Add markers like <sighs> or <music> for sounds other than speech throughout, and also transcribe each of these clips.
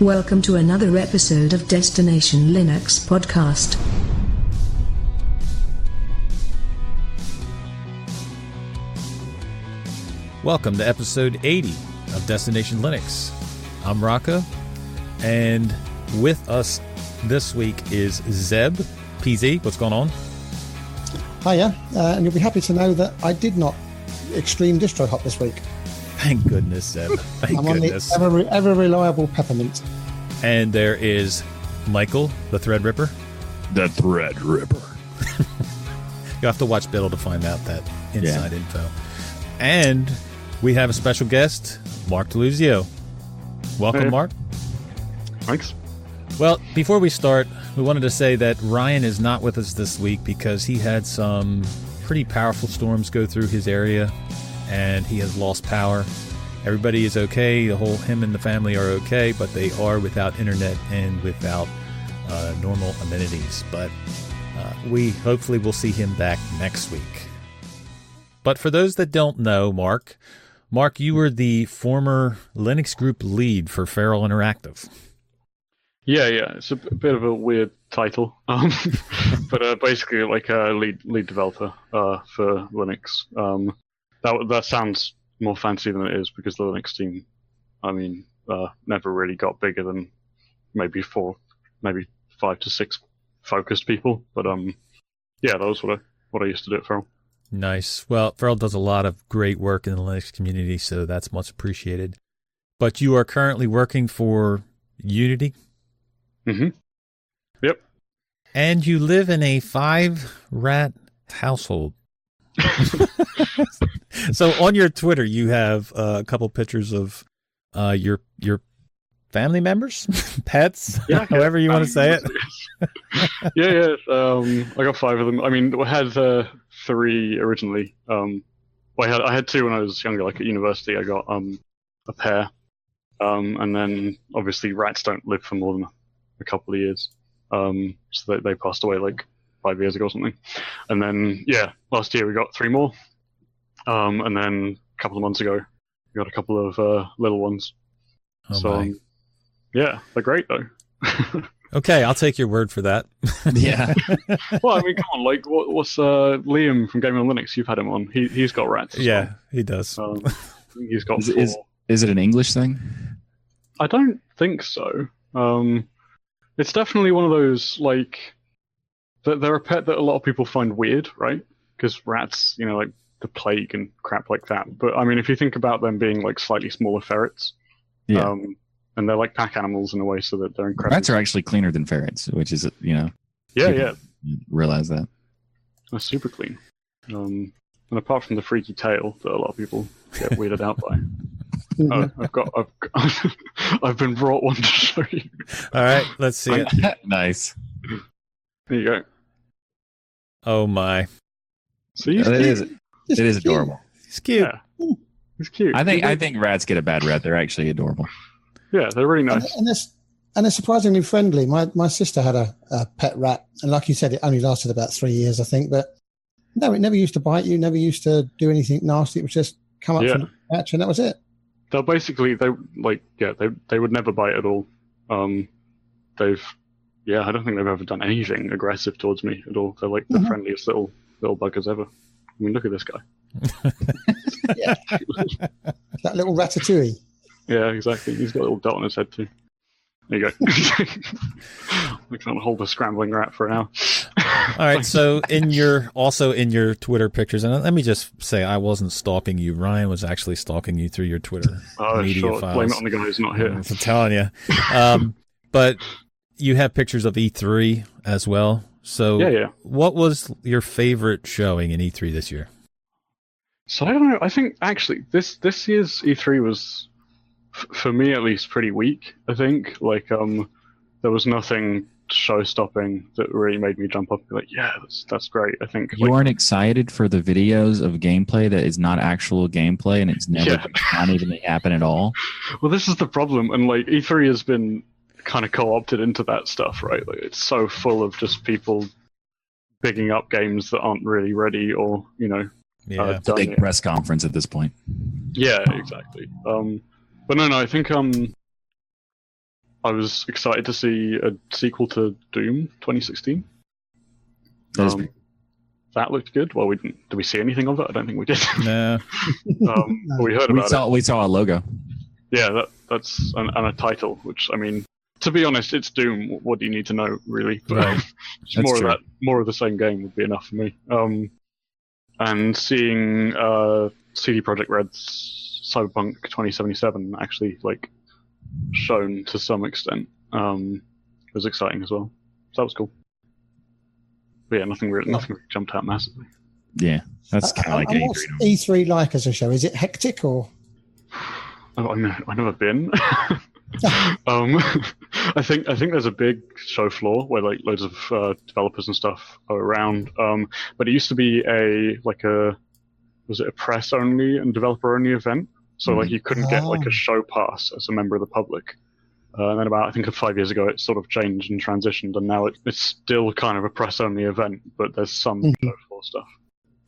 Welcome to another episode of Destination Linux podcast. Welcome to episode 80 of Destination Linux. I'm Rocco, and with us this week is Zeb PZ. What's going on? Hiya, uh, and you'll be happy to know that I did not extreme distro hop this week. Thank goodness, Zeb. Thank I'm goodness. on the ever, ever reliable peppermint. And there is Michael, the Thread Ripper. The Thread Ripper. <laughs> You'll have to watch Biddle to find out that inside info. And we have a special guest, Mark Deluzio. Welcome, Hey. Mark. Thanks. Well, before we start, we wanted to say that Ryan is not with us this week because he had some pretty powerful storms go through his area and he has lost power. Everybody is okay. The whole him and the family are okay, but they are without internet and without uh, normal amenities. But uh, we hopefully will see him back next week. But for those that don't know, Mark, Mark, you were the former Linux group lead for Feral Interactive. Yeah, yeah, it's a bit of a weird title, <laughs> um, <laughs> but uh, basically like a lead lead developer uh, for Linux. Um, that that sounds more fancy than it is because the Linux team, I mean, uh, never really got bigger than maybe four, maybe five to six focused people. But um, yeah, that was what I what I used to do it for. Nice. Well, Feral does a lot of great work in the Linux community, so that's much appreciated. But you are currently working for Unity, Mm-hmm. Yep. and you live in a five rat household. <laughs> so on your Twitter, you have uh, a couple pictures of uh, your your family members, <laughs> pets, Yeah, however you want to say it. <laughs> yeah, yeah. Um, I got five of them. I mean, I had uh, three originally. Um, well, I had I had two when I was younger. Like at university, I got um, a pair, um, and then obviously rats don't live for more than a couple of years. Um, so they, they passed away like five years ago or something. And then yeah, last year we got three more. Um, and then a couple of months ago, we got a couple of uh, little ones. Oh so my. um, yeah, they're great though. <laughs> Okay, I'll take your word for that. <laughs> Yeah. <laughs> well, I mean, come on, like, what, what's uh, Liam from Gaming on Linux? You've had him on. He he's got rats. as yeah, he does. Um, he's got Is- is- Is it an English thing? I don't think so. Um, it's definitely one of those like that. They're a pet that a lot of people find weird, right? Because rats, you know, like the plague and crap like that. But I mean, if you think about them being like slightly smaller ferrets, Yeah. um, and they're like pack animals in a way, so that they're incredible. Rats are actually cleaner than ferrets, which is, you know, yeah, people yeah, realize that. they're super clean. Um, and apart from the freaky tail that a lot of people get weirded out by. Oh, <laughs> I've got, I've, got, <laughs> I've been brought one to show you. All right, let's see it. <laughs> nice. There you go. Oh my, So he's It cute. is, it is adorable. he's cute. Yeah. He's cute. I think I think rats get a bad rap. They're actually adorable. yeah, they're really And, nice. and, they're, and they're surprisingly friendly. My my sister had a, a pet rat, and like you said, it only lasted about three years, I think. But no, it never used to bite you, never used to do anything nasty. It would just come up Yeah. from the patch, and that was it. They're basically they like yeah they they would never bite at all. Um, they've yeah I don't think they've ever done anything aggressive towards me at all. They're like the Mhm. friendliest little little buggers ever. I mean look at this guy. yeah. <laughs> That little ratatouille. Yeah, exactly. He's got a little dot on his head too. There you go. <laughs> we can't hold a scrambling rat for an hour. All right, so in your also in your Twitter pictures, and let me just say, I wasn't stalking you. Ryan was actually stalking you through your Twitter Oh, media sure. files. Blame it on the guy who's not here. I'm telling you. Um, but you have pictures of E3 as well. So, Yeah, yeah. what was your favorite showing in E3 this year? So I don't know. I think actually this this year's E3 was, f- for me at least, pretty weak. I think like um, there was nothing show-stopping that really made me jump up and be like, yeah, that's that's great. I think You like, aren't excited for the videos of gameplay that is not actual gameplay and it's never Yeah. not even happen at all. <laughs> well, this is the problem, and like E3 has been kind of co-opted into that stuff, right? Like it's so full of just people picking up games that aren't really ready or you know Yeah. uh, a done big yet. press conference at this point. Yeah, exactly. Um, but no, no, I think um, I was excited to see a sequel to Doom 2016. Um, that looked good. Well, we didn't. Did we see anything of it? I don't think we did. Nah. <laughs> <laughs> um, we heard we about it. saw we saw a logo. Yeah, that, that's and, and a title. Which I mean, to be honest, it's Doom. What do you need to know, really? But <laughs> Right. more true. of that, more of the same game would be enough for me. Um, and seeing uh, CD Projekt Red's Cyberpunk 2077 actually like shown to some extent um, was exciting as well. So that was cool. But yeah, nothing really, nothing really jumped out massively. Yeah, that's Uh, kind of like and an what's E3. E3 like as a show? Is it hectic or? <sighs> Oh, I've never, I've never been. <laughs> <laughs> um, I think I think there's a big show floor where like loads of uh, developers and stuff are around. Um, but it used to be a like a was it a press only and developer only event? So like you couldn't get like Oh. a show pass as a member of the public. Uh, and then about I think five years ago it sort of changed and transitioned, and now it, it's still kind of a press only event, but there's some Mhm. show floor stuff.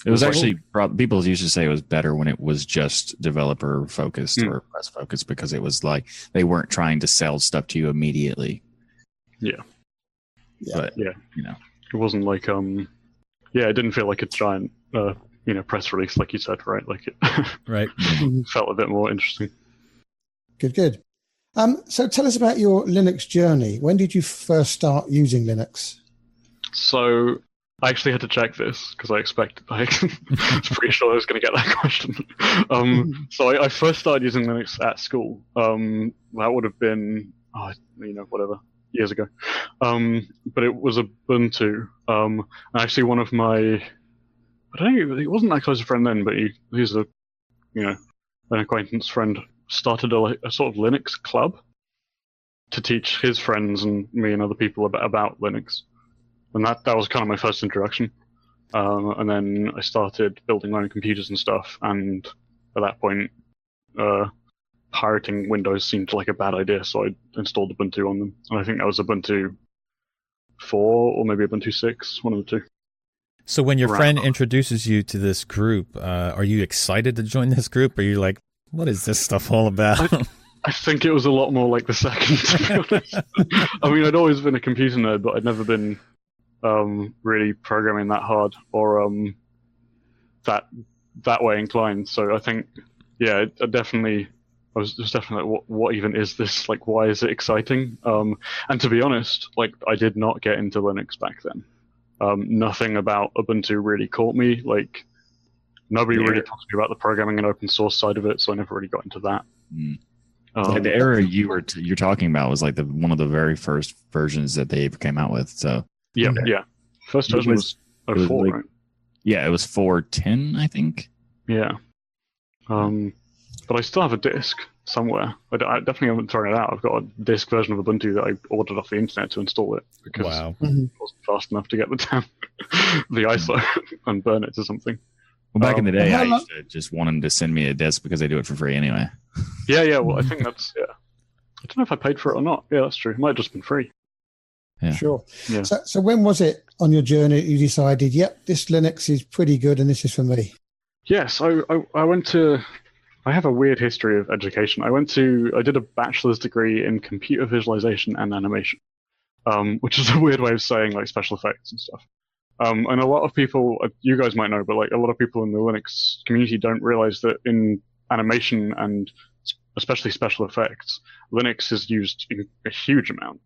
It was actually people used to say it was better when it was just developer focused Hmm. or press focused because it was like they weren't trying to sell stuff to you immediately. Yeah. Yeah. But Yeah. you know, It wasn't like um, yeah, it didn't feel like a giant uh, you know press release like you said, right? Like it <laughs> Right. Mhm. felt a bit more interesting. Good, good. Um, so tell us about your Linux journey. When did you first start using Linux? So I actually had to check this because I expected <laughs> I was pretty sure I was going to get that <laughs> question. Um, so I, I first started using Linux at school. Um, that would have been oh, you know whatever years ago. Um, but it was Ubuntu. Um, and actually one of my I don't know, he wasn't that close a friend then, but he he's a you know an acquaintance friend started a, a sort of Linux club to teach his friends and me and other people about, about Linux and that that was kind of my first introduction. Um, and then I started building my own computers and stuff. And at that point, uh, pirating Windows seemed like a bad idea, so I installed Ubuntu on them. And I think that was Ubuntu four or maybe Ubuntu six, one of the two. So when your Right. friend introduces you to this group, uh, are you excited to join this group? Or are you like, what is this stuff all about? I think it was a lot more like the second, to be honest. <laughs> I mean, I'd always been a computer nerd, but I'd never been um, really programming that hard or um, that that way inclined. So I think, yeah, it, it definitely. I was just definitely like, what, what even is this? Like, why is it exciting? Um, and to be honest, like, I did not get into Linux back then. Um, nothing about Ubuntu really caught me. Like, nobody Yeah. really talked to me about the programming and open source side of it, so I never really got into that. Mm. Um, the era you were t- you're talking about was like the one of the very first versions that they came out with. So Yeah, Okay. yeah. First It version was- was, was 04, like- right? yeah, it was four ten, I think. Yeah. Um, but I still have a disc somewhere. I definitely haven't thrown it out. I've got a disc version of Ubuntu that I ordered off the internet to install it because wow. it wasn't fast enough to get the damn <laughs> the ISO <laughs> and burn it to something. Well, back in the Um, day, I used to just want them to send me a disc because they do it for free anyway. Yeah, yeah. Well, I <laughs> think that's yeah. I don't know if I paid for it or not. Yeah, that's true. It might have just been free. Yeah. Sure. Yeah. So, so when was it on your journey you decided, yep, this Linux is pretty good and this is for me? Yes, I, I I went to. I have a weird history of education. I went to. I did a bachelor's degree in computer visualization and animation, um, <laughs> which is a weird way of saying like special effects and stuff. Um, and a lot of people, uh, you guys might know, but like a lot of people in the Linux community don't realize that in animation and especially special effects, Linux is used in a huge amount.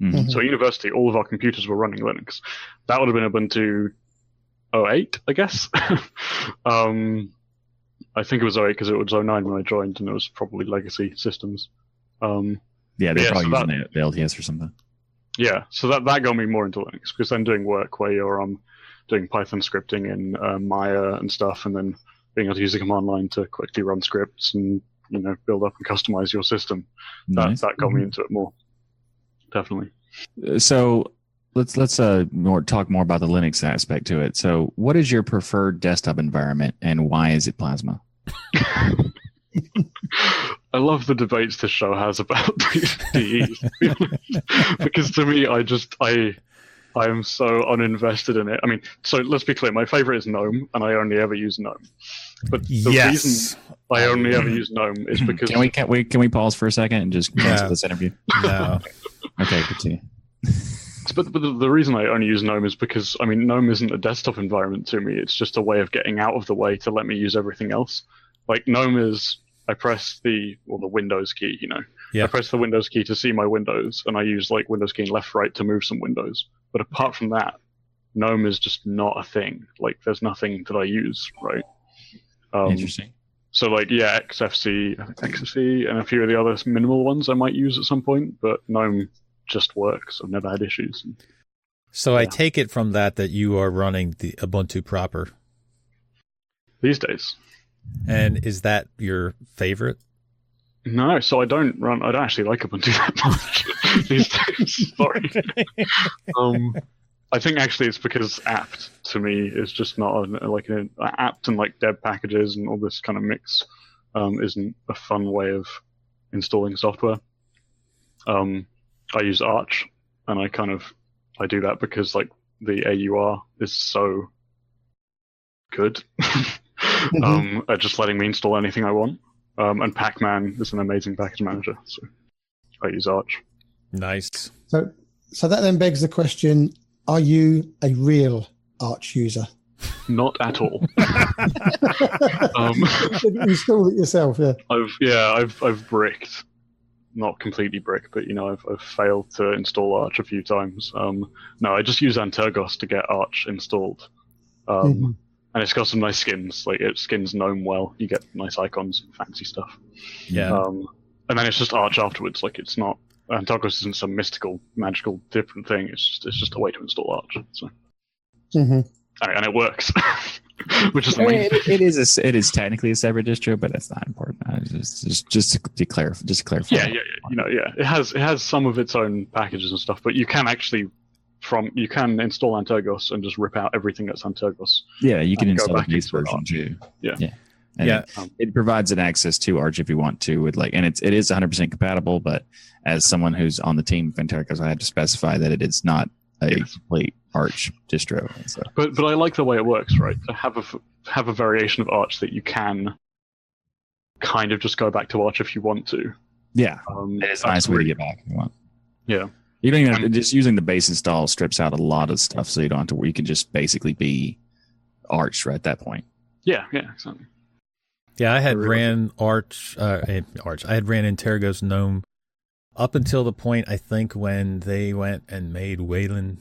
Mhm. So at university, all of our computers were running Linux. That would have been Ubuntu 08, I guess. <laughs> um, I think it was 08 because it was 09 when I joined, and it was probably legacy systems. Um, Yeah, they're Yeah, probably so using the, the LTS or something. yeah, so that that got me more into Linux because then doing work where you're um doing Python scripting in uh, Maya and stuff, and then being able to use the command line to quickly run scripts and you know build up and customize your system. That Nice. that got me into it more. Definitely. So let's let's uh more talk more about the Linux aspect to it. So, what is your preferred desktop environment, and why is it Plasma? <laughs> I love the debates this show has about DEs to be honest. because to me, I just I I am so uninvested in it. I mean, so let's be clear. My favorite is GNOME, and I only ever use GNOME. But the yes. reason I only ever use GNOME is <clears throat> because Can we can we can we pause for a second and just cancel Yeah. this interview? No. <laughs> Okay, continue. <laughs> But, but the, the reason I only use GNOME is because I mean GNOME isn't a desktop environment to me. It's just a way of getting out of the way to let me use everything else. Like GNOME is, I press the or the Windows key, you know. Yeah. I press the Windows key to see my windows, and I use like Windows key and left right to move some windows. But apart from that, GNOME is just not a thing. Like there's nothing that I use, right? Um, Interesting. so like yeah, XFCE, XFCE, and a few of the other minimal ones I might use at some point, but GNOME just works. I've never had issues. So I take it from that that you are running the Ubuntu proper. These days, And is that your favorite? no. So I don't run. I don't actually like Ubuntu <laughs> that much <laughs> these days. Sorry. <laughs> um, I think actually it's because apt to me is just not like an apt and like deb packages and all this kind of mix um, isn't a fun way of installing software. Um, I use Arch, and I kind of I do that because like the AUR is so good <laughs> um, at just letting me install anything I want. Um, and Pacman is an amazing package manager, so I use Arch. Nice. So, so that then begs the question: Are you a real Arch user? Not at all. <laughs> um, <laughs> You installed it yourself, yeah. I've yeah, I've I've bricked, not completely brick, but you know I've I've failed to install Arch a few times. Um, no, I just use Antergos to get Arch installed, um, Mhm. and it's got some nice skins. Like it skins GNOME well. You get nice icons, and fancy stuff. Yeah. Um, and then it's just Arch afterwards. Like it's not Antergos isn't some mystical, magical, different thing. It's just it's just a way to install Arch. So hmm and and it works, <laughs> <laughs> which is I mean, it, it is a s it is technically a separate distro, but that's not important. I just just just to declare just to clarify. yeah, yeah, yeah. You know, yeah. It has it has some of its own packages and stuff, but you can actually from you can install Antergos and just rip out everything that's Antergos. yeah. You can install the back base version too. Yeah. yeah, And Yeah. It, um, it provides an access to Arch if you want to. With like, and it's it is 100 percent compatible. But as someone who's on the team of Antergos, I have to specify that it is not a Yes. complete Arch distro. And so But but I like the way it works, right? To have a f- have a variation of Arch that you can kind of just go back to Arch if you want to. yeah, Um, it is a nice way to get back if you want. Yeah. You don't even And- just using the base install strips out a lot of stuff, so you don't have to. You can just basically be Arch right at that point. Yeah, yeah, exactly. Yeah, I had Really? ran Arch, uh, eh, Arch. I had ran Antergos GNOME up until the point I think when they went and made Wayland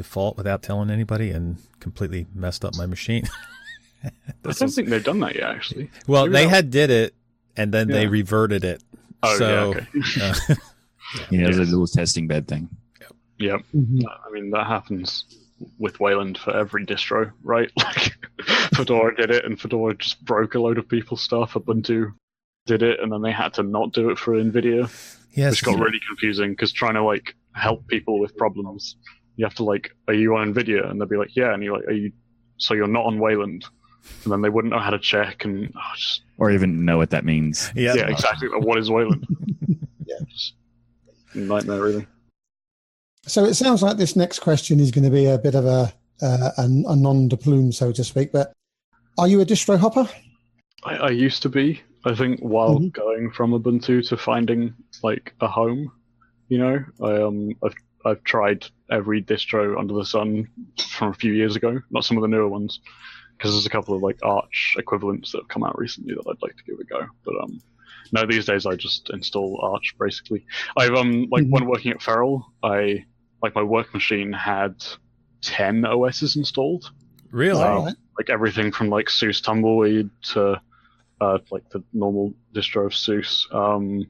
default without telling anybody and completely messed up my machine. <laughs> I don't was- think they've done that yet, actually. well, maybe they that- had did it and then they reverted it. Oh so, yeah, okay. uh, You know, it's a little testing bed thing. yeah. Mhm. I mean, that happens with Wayland for every distro, right? <laughs> Like, Fedora <laughs> did it, and Fedora just broke a load of people's stuff. Ubuntu did it, and then they had to not do it for NVIDIA, yes, which got really confusing because trying to like help people with problems, you have to like, are you on NVIDIA? And they'll be like, yeah, and you're like, are you? So you're not on Wayland, and then they wouldn't know how to check, and oh, just Or even know what that means. yeah, yeah, exactly. What is Wayland? <laughs> Yeah. Just nightmare, really. So it sounds like this next question is going to be a bit of a uh, a, a non de plume, so to speak. But are you a distro hopper? I, I used to be. I think while Mhm. going from Ubuntu to finding like a home, you know, I um I've I've tried every distro under the sun from a few years ago, not some of the newer ones, because there's a couple of like Arch equivalents that have come out recently that I'd like to give a go. But um, no, these days I just install Arch basically. I've um like Mhm. when working at Feral, I like my work machine had ten OSs installed really. Right. like everything from like SUSE Tumbleweed to uh, like the normal distro of SUSE, um,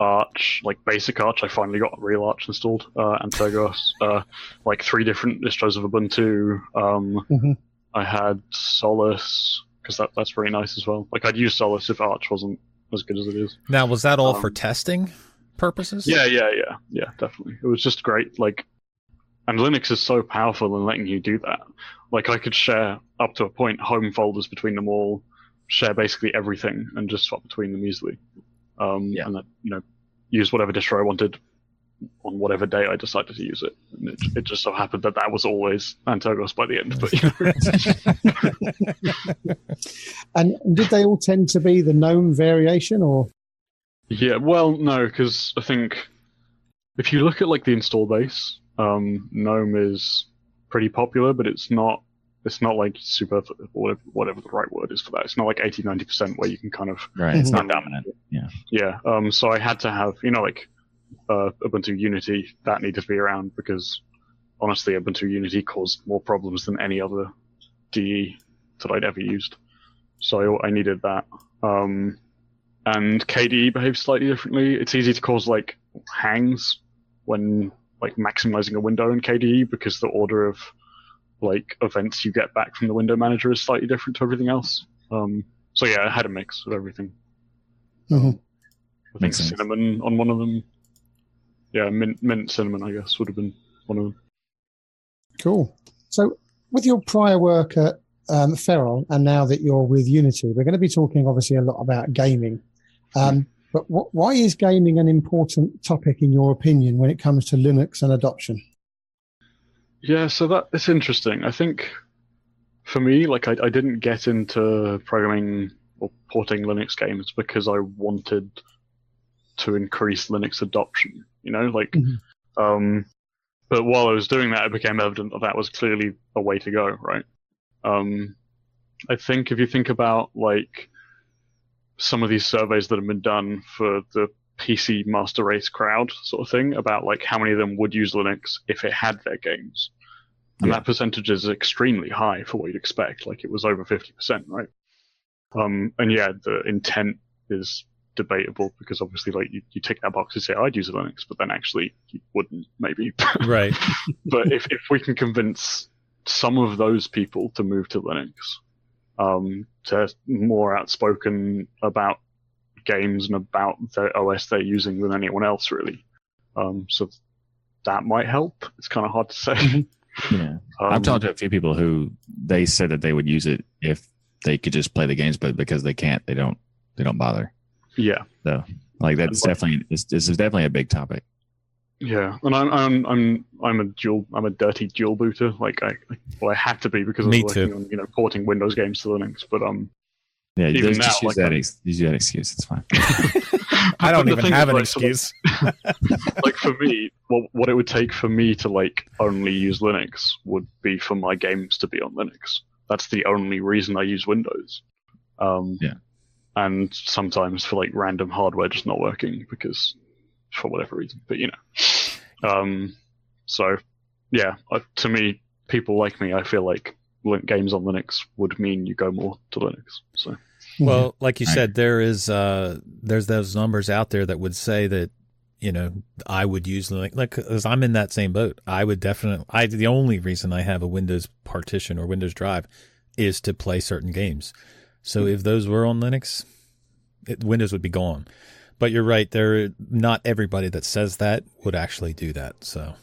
Arch, like basic Arch. I finally got real Arch installed, uh, Antergos, uh, like three different distros of Ubuntu. Um, Mhm. I had Solus because that that's very nice as well. Like I'd use Solus if Arch wasn't as good as it is. Now, was that all Um, for testing purposes? Yeah, yeah, yeah, yeah, definitely. It was just great. Like, and Linux is so powerful in letting you do that. Like, I could share up to a point home folders between them all, share basically everything, and just swap between them easily. Um, Yeah. And then, you know, use whatever distro I wanted on whatever day I decided to use it. And it, it just so happened that that was always Antergos by the end. But you know, <laughs> And did they all tend to be the GNOME variation, or Yeah, well, no, because I think if you look at like the install base, um, GNOME is pretty popular, but it's not. It's not like super, whatever, whatever the right word is for that. It's not like 80, 90 percent where you can kind of Right. It's not Mhm. dominant. Yeah. Yeah. Um. So I had to have, you know, like uh, Ubuntu Unity that needed to be around because honestly, Ubuntu Unity caused more problems than any other DE that I'd ever used. So I, I needed that. Um, and KDE behaves slightly differently. It's easy to cause like hangs when like maximizing a window in KDE because the order of like events you get back from the window manager is slightly different to everything else. Um, so yeah, I had a mix of everything. Mhm. I think Makes sense. cinnamon on one of them. Yeah, mint, mint cinnamon, I guess, would have been one of them. cool? So, with your prior work at um, Feral, and now that you're with Unity, we're going to be talking obviously a lot about gaming. Um, but wh- why is gaming an important topic in your opinion when it comes to Linux and adoption? Yeah, so that it's interesting. I think for me, like I, I didn't get into programming or porting Linux games because I wanted to increase Linux adoption. You know, like, Mhm. um, but while I was doing that, it became evident that that was clearly a way to go. Right. Um, I think if you think about like some of these surveys that have been done for the PC master race crowd sort of thing about like how many of them would use Linux if it had their games. And Yeah. that percentage is extremely high for what you'd expect. Like it was over 50%, right? Um, and yeah, the intent is debatable because obviously like you, you tick that box and say, I'd use Linux, but then actually you wouldn't maybe. <laughs> Right. but if, if we can convince some of those people to move to Linux, um, to more outspoken about games and about the OS they're using than anyone else, really. Um, so that might help. It's kind of hard to say. <laughs> Yeah. Um, I've talked to a few people who they said that they would use it if they could just play the games, but because they can't, they don't. They don't bother. Yeah, So, like that's Like- definitely this, this is definitely a big topic. yeah, and I'm I'm I'm I'm a dual I'm a dirty dual booter. Like I well I had to be because I was Me working too. on you know porting Windows games to Linux. But um, Yeah, Even just, just now, use like, that. Ex- use that excuse. It's fine. <laughs> I don't even have an like, so, like, excuse. <laughs> like for me, what what it would take for me to like only use Linux would be for my games to be on Linux. That's the only reason I use Windows. Um, Yeah. And sometimes for like random hardware just not working because for whatever reason. But you know, um, so yeah, to me, people like me, I feel like games on Linux would mean you go more to Linux. So Well, like you said, there is uh there's those numbers out there that would say that you know I would use Linux like because I'm in that same boat. I would definitely. I the only reason I have a Windows partition or Windows drive is to play certain games. So if those were on Linux, it, Windows would be gone. But you're right. There, not everybody that says that would actually do that. So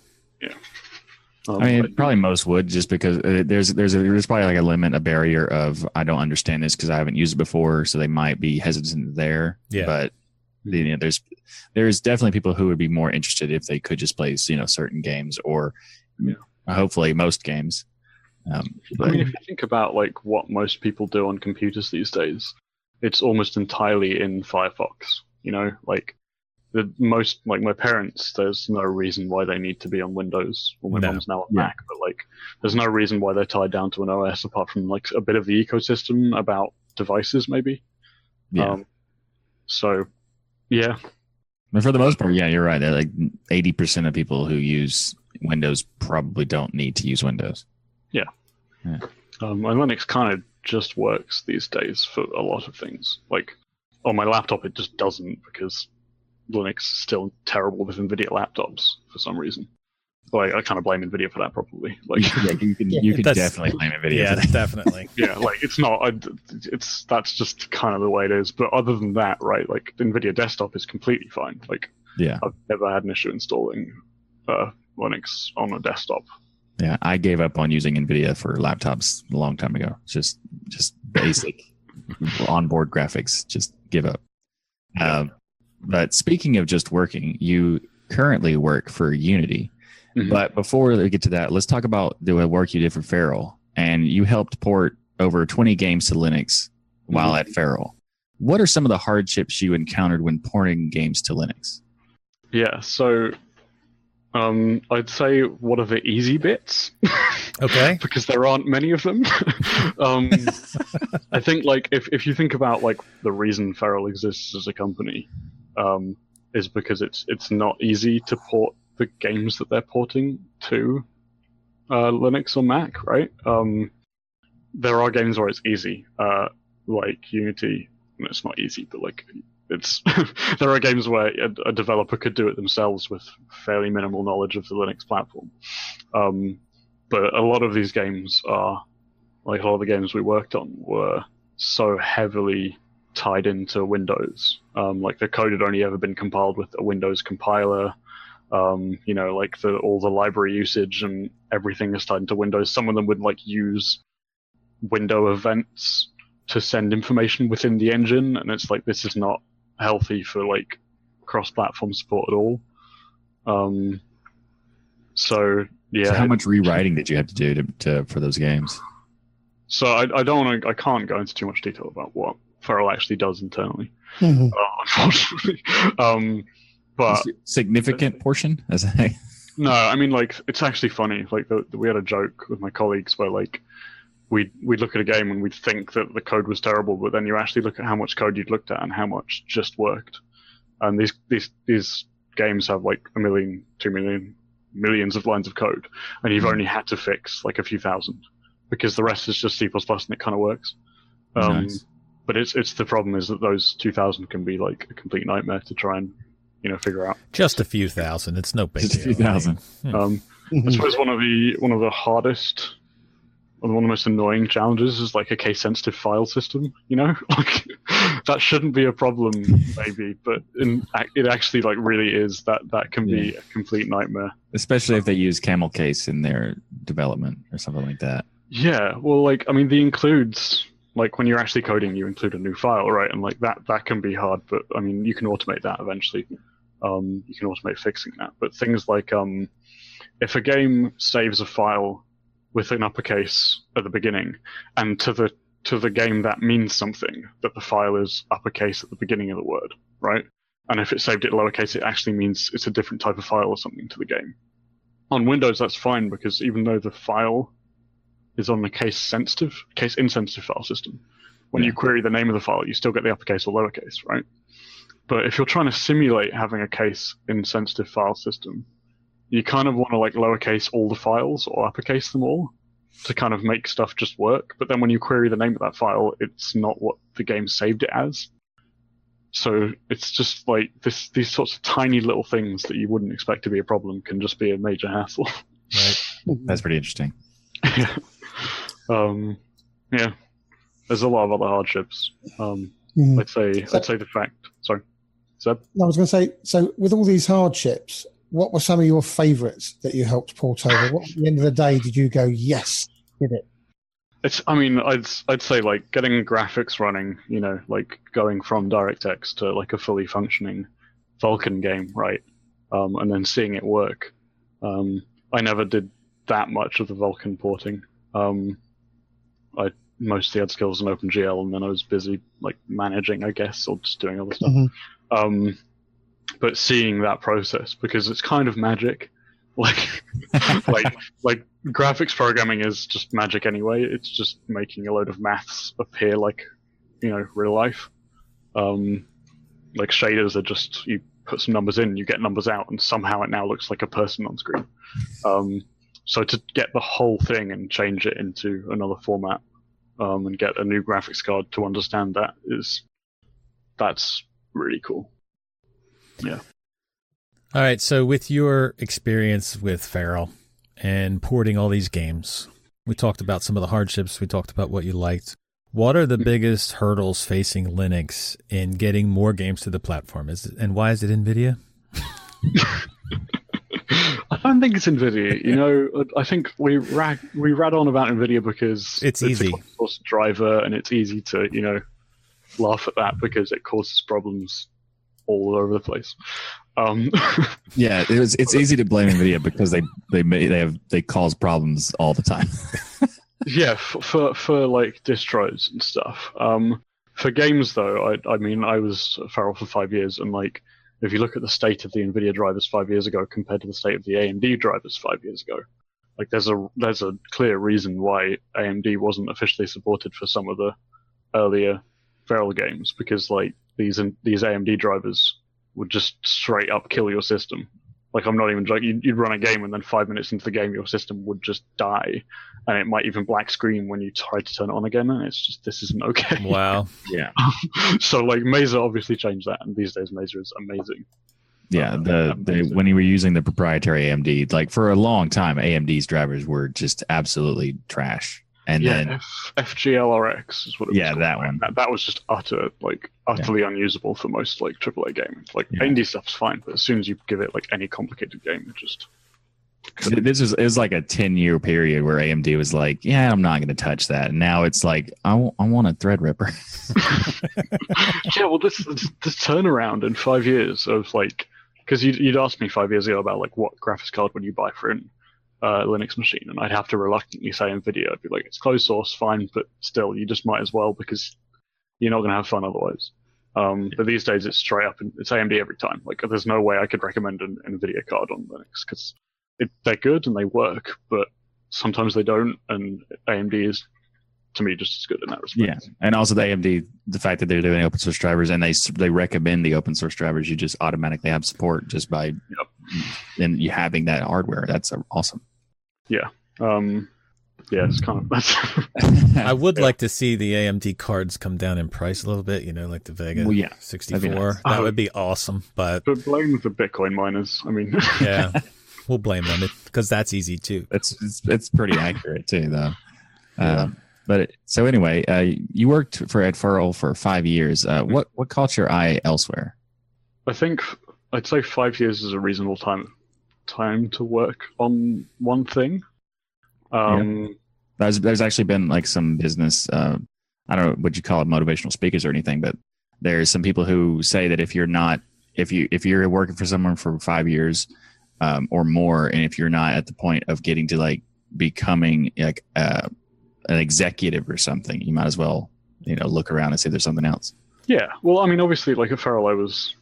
um, I mean, probably most would just because uh, there's there's a, there's probably like a limit, a barrier of I don't understand this because I haven't used it before, so they might be hesitant there. Yeah. but you know, there's there's definitely people who would be more interested if they could just play you know certain games or Yeah. hopefully most games. Um, I mean, if you think about like what most people do on computers these days, it's almost entirely in Firefox. You know, like the most like my parents. There's no reason why they need to be on Windows. Well, my No. mom's now on Yeah. Mac, but like, there's no reason why they're tied down to an OS apart from like a bit of the ecosystem about devices, maybe. yeah, Um, so, yeah, but for the most part, yeah, you're right. Like eighty percent of people who use Windows probably don't need to use Windows. Yeah. Um, and Linux kind of just works these days for a lot of things. Like on my laptop, it just doesn't because Linux is still terrible with NVIDIA laptops for some reason. Like I kind of blame NVIDIA for that, probably. Like yeah, you can <laughs> Yeah, you could that's- definitely blame Nvidia. yeah, definitely. <laughs> yeah, like it's not. It's that's just kind of the way it is. But other than that, right? Like NVIDIA desktop is completely fine. Like Yeah. I've never had an issue installing uh, Linux on a desktop. Yeah, I gave up on using Nvidia for laptops a long time ago. Just just basic <laughs> onboard graphics. Just give up. Um, but speaking of just working, you currently work for Unity. Mhm. But before we get to that, let's talk about the work you did for Feral. And you helped port over 20 games to Linux while Mhm. at Feral. What are some of the hardships you encountered when porting games to Linux? Yeah, so um, I'd say what are the easy bits? Okay. <laughs> because there aren't many of them. <laughs> um, <laughs> I think like if, if you think about like the reason Feral exists as a company, um, is because it's it's not easy to port the games that they're porting to uh, Linux or Mac, right? Um, there are games where it's easy, uh, like Unity. and It's not easy, but like it's <laughs> there are games where a, a developer could do it themselves with fairly minimal knowledge of the Linux platform. Um, but a lot of these games are like a lot of the games we worked on were so heavily tied into Windows. Um, like the code had only ever been compiled with a Windows compiler. Um, you know, like the all the library usage and everything is tied into Windows. Some of them would like use window events to send information within the engine, and it's like this is not healthy for like cross-platform support at all. Um, so yeah, So how much rewriting did you have to do to, to for those games? So I, I don't want to. I can't go into too much detail about what Feral actually does internally, Mhm. <laughs> uh, unfortunately. um, but Significant portion, as I no, I mean like it's actually funny. Like the, we had a joke with my colleagues where like we'd we'd look at a game and we'd think that the code was terrible, but then you actually look at how much code you'd looked at and how much just worked. And these these these games have like a million, two million, millions of lines of code, and you've Mhm. only had to fix like a few thousand because the rest is just C plus plus and it kind of works. Um, Nice. But it's it's the problem is that those two thousand can be like a complete nightmare to try and you know figure out. Just a few thousand. It's no big deal. Just a few thousand. Um, I Mhm. suppose one of the one of the hardest, or one of the most annoying challenges is like a case sensitive file system. You know, <laughs> like that shouldn't be a problem, maybe, but in, it actually like really is. That that can be a complete nightmare. especially if they use camel case in their development or something like that. Yeah, well, like I mean, the includes like when you're actually coding, you include a new file, right? And like that that can be hard, but I mean, you can automate that eventually. Um, you can automate fixing that. But things like um, if a game saves a file with an uppercase at the beginning, and to the to the game that means something that the file is uppercase at the beginning of the word, right? And if it saved it lowercase, it actually means it's a different type of file or something to the game. On Windows, that's fine because even though the file is on the case sensitive, case insensitive file system. When you query the name of the file, you still get the uppercase or lowercase, right? But if you're trying to simulate having a case insensitive file system, you kind of want to like lowercase all the files or uppercase them all to kind of make stuff just work. But then when you query the name of that file, it's not what the game saved it as. So it's just like this, these sorts of tiny little things that you wouldn't expect to be a problem can just be a major hassle. Right. <laughs> That's pretty interesting. yeah. <laughs> Um, yeah. There's a lot of other hardships. Um, Mhm. I'd say So- I'd say the fact. Sorry, Seb. I was going to say, so with all these hardships, what were some of your favourites that you helped port over? What, at the end of the day, did you go, yes, did it? It's. I mean, I'd I'd say like getting graphics running. You know, like going from DirectX to like a fully functioning Vulkan game, right? Um, and then seeing it work. Um, I never did that much of the Vulkan porting. Um, I mostly had skills in OpenGL, and then I was busy like managing, I guess, or just doing other stuff. Mhm. um, but seeing that process because it's kind of magic <laughs> like <laughs> like like graphics programming is just magic anyway it's just making a load of maths appear like you know real life um, like shaders are just you put some numbers in you get numbers out and somehow it now looks like a person on screen um, so to get the whole thing and change it into another format um, and get a new graphics card to understand that is that's really cool Yeah. All right. So, with your experience with Feral and porting all these games, we talked about some of the hardships. We talked about what you liked. What are the biggest hurdles facing Linux in getting more games to the platform? Is it, and why is it NVIDIA? <laughs> I don't think it's Nvidia. You <laughs> know, I think we rag, we rad on about Nvidia because It's easy. a driver, and it's easy to you know laugh at that because it causes problems all over the place. Um, <laughs> Yeah, it was, it's easy to blame Nvidia because they they may, they have they cause problems all the time. <laughs> yeah, for, for for like distros and stuff. Um, for games though, I, I mean, I was Feral for five years, and like, if you look at the state of the Nvidia drivers five years ago compared to the state of the AMD drivers five years ago, like there's a there's a clear reason why AMD wasn't officially supported for some of the earlier Feral games because like these these AMD drivers would just straight up kill your system. Like I'm not even joking. You'd run a game and then five minutes into the game, your system would just die, and it might even black screen when you try to turn it on again. And it's just this isn't okay. Wow. <laughs> Yeah. <laughs> so like Mesa obviously changed that, and these days Mesa is amazing. Yeah, um, the, the when you were using the proprietary AMD, like for a long time, AMD's drivers were just absolutely trash. And yeah, then F- FGLRX is what it Yeah, was. that called. one. That, that was just utter, like, utterly unusable for most like AAA games. Like Yeah. indie stuff's fine, but as soon as you give it like any complicated game, it just this was it was like a 10 year period where AMD was like, yeah, I'm not going to touch that. And now it's like, I, w- I want a Threadripper. <laughs> <laughs> yeah. Well, this this, this turnaround in five years of like, because you'd, you'd asked me five years ago about like what graphics card would you buy for an uh, Linux machine, and I'd have to reluctantly say Nvidia. I'd be like, it's closed source, fine, but still, you just might as well because you're not going to have fun otherwise. Um, but these days, it's straight up and it's AMD every time. Like, there's no way I could recommend an Nvidia card on Linux because they're good and they work, but sometimes they don't, and AMD is to me just as good in that respect. Yeah, and also the AMD, the fact that they're doing open source drivers and they they recommend the open source drivers, you just automatically have support just by then you having that hardware. That's uh, awesome. Um, yeah, it's kind of that's. <laughs> I would Yeah. like to see the AMD cards come down in price a little bit, you know, like the Vega Well, yeah, 64. that'd be nice. That Oh. would be awesome, but but blame the Bitcoin miners. I mean, yeah, <laughs> we'll blame them because that's easy too. It's it's, it's pretty accurate too, though. Yeah. Um, but it, so anyway, uh, you worked for Ed Feral for five years. Uh, what what caught your eye elsewhere? I think I'd say five years is a reasonable time time to work on one thing. Um, There's there's actually been like some business. Uh, I don't know what you call it, motivational speakers or anything, but there's some people who say that if you're not if you if you're working for someone for five years um, or more, and if you're not at the point of getting to like becoming like uh, an executive or something, you might as well you know look around and see if there's something else. Yeah, well, I mean, obviously, like at Feral, I was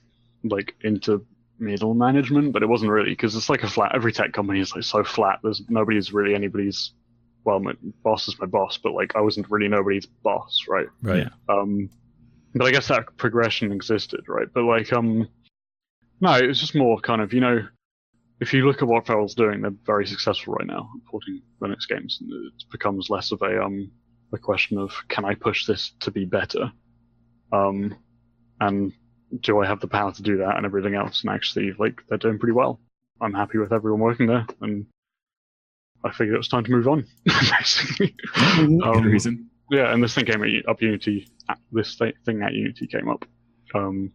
like into middle management, but it wasn't really because it's like a flat. Every tech company is like so flat. There's nobody's really anybody's. Well, my boss is my boss, but like I wasn't really nobody's boss, right? Right. Um, but I guess that progression existed, right? But like, um, no, it was just more kind of, you know, if you look at what Feral's doing, they're very successful right now, porting Linux games, and it becomes less of a um a question of can I push this to be better, um, and do I have the power to do that and everything else? And actually, like, they're doing pretty well. I'm happy with everyone working there, and I figured it was time to move on, <laughs> basically. Mm-hmm. Um, reason. yeah, and this thing came at, up Unity. This thing at Unity came up, um,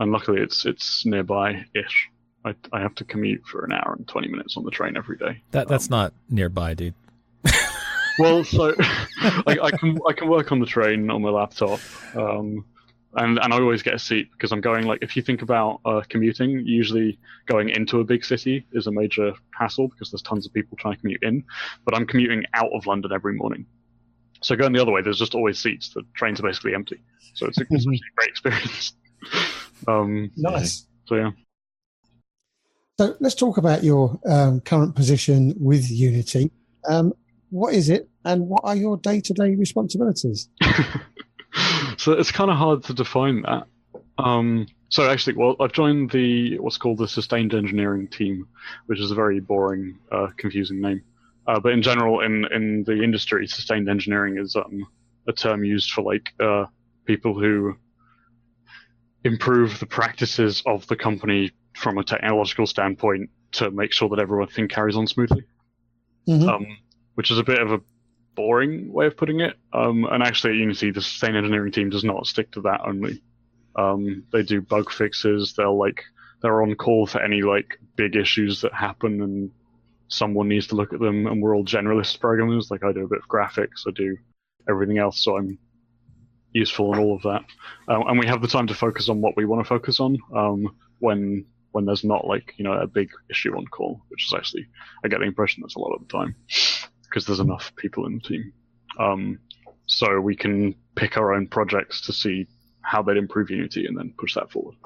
and luckily it's it's nearby ish. I, I have to commute for an hour and twenty minutes on the train every day. That that's not nearby, dude. Well, so <laughs> <laughs> I, I can I can work on the train on my laptop, um, and and I always get a seat because I'm going like if you think about uh, commuting, usually going into a big city is a major hassle because there's tons of people trying to commute in, but I'm commuting out of London every morning. So going the other way, there's just always seats. The trains are basically empty, so it's, a- it's a <laughs> great experience. <laughs> um, Nice. so yeah. So let's talk about your um, current position with Unity. Um, what is it, and what are your day-to-day responsibilities? <laughs> so it's kind of hard to define that. Um, so actually, well, I've joined the what's called the sustained engineering team, which is a very boring, uh, confusing name. Uh, but in general, in in the industry, sustained engineering is um, a term used for like uh, people who improve the practices of the company from a technological standpoint to make sure that everything carries on smoothly Mhm. um, which is a bit of a boring way of putting it. Um, and actually, at Unity, the sustain engineering team does not stick to that only. Um, they do bug fixes. They'll like they're on call for any like big issues that happen, and someone needs to look at them. And we're all generalist programmers. Like I do a bit of graphics, I do everything else, so I'm useful in all of that. Um, and we have the time to focus on what we want to focus on um, when when there's not like you know a big issue on call, which is actually I get the impression that's a lot of the time because there's enough people in the team. Um, so we can pick our own projects to see how they'd improve Unity and then push that forward.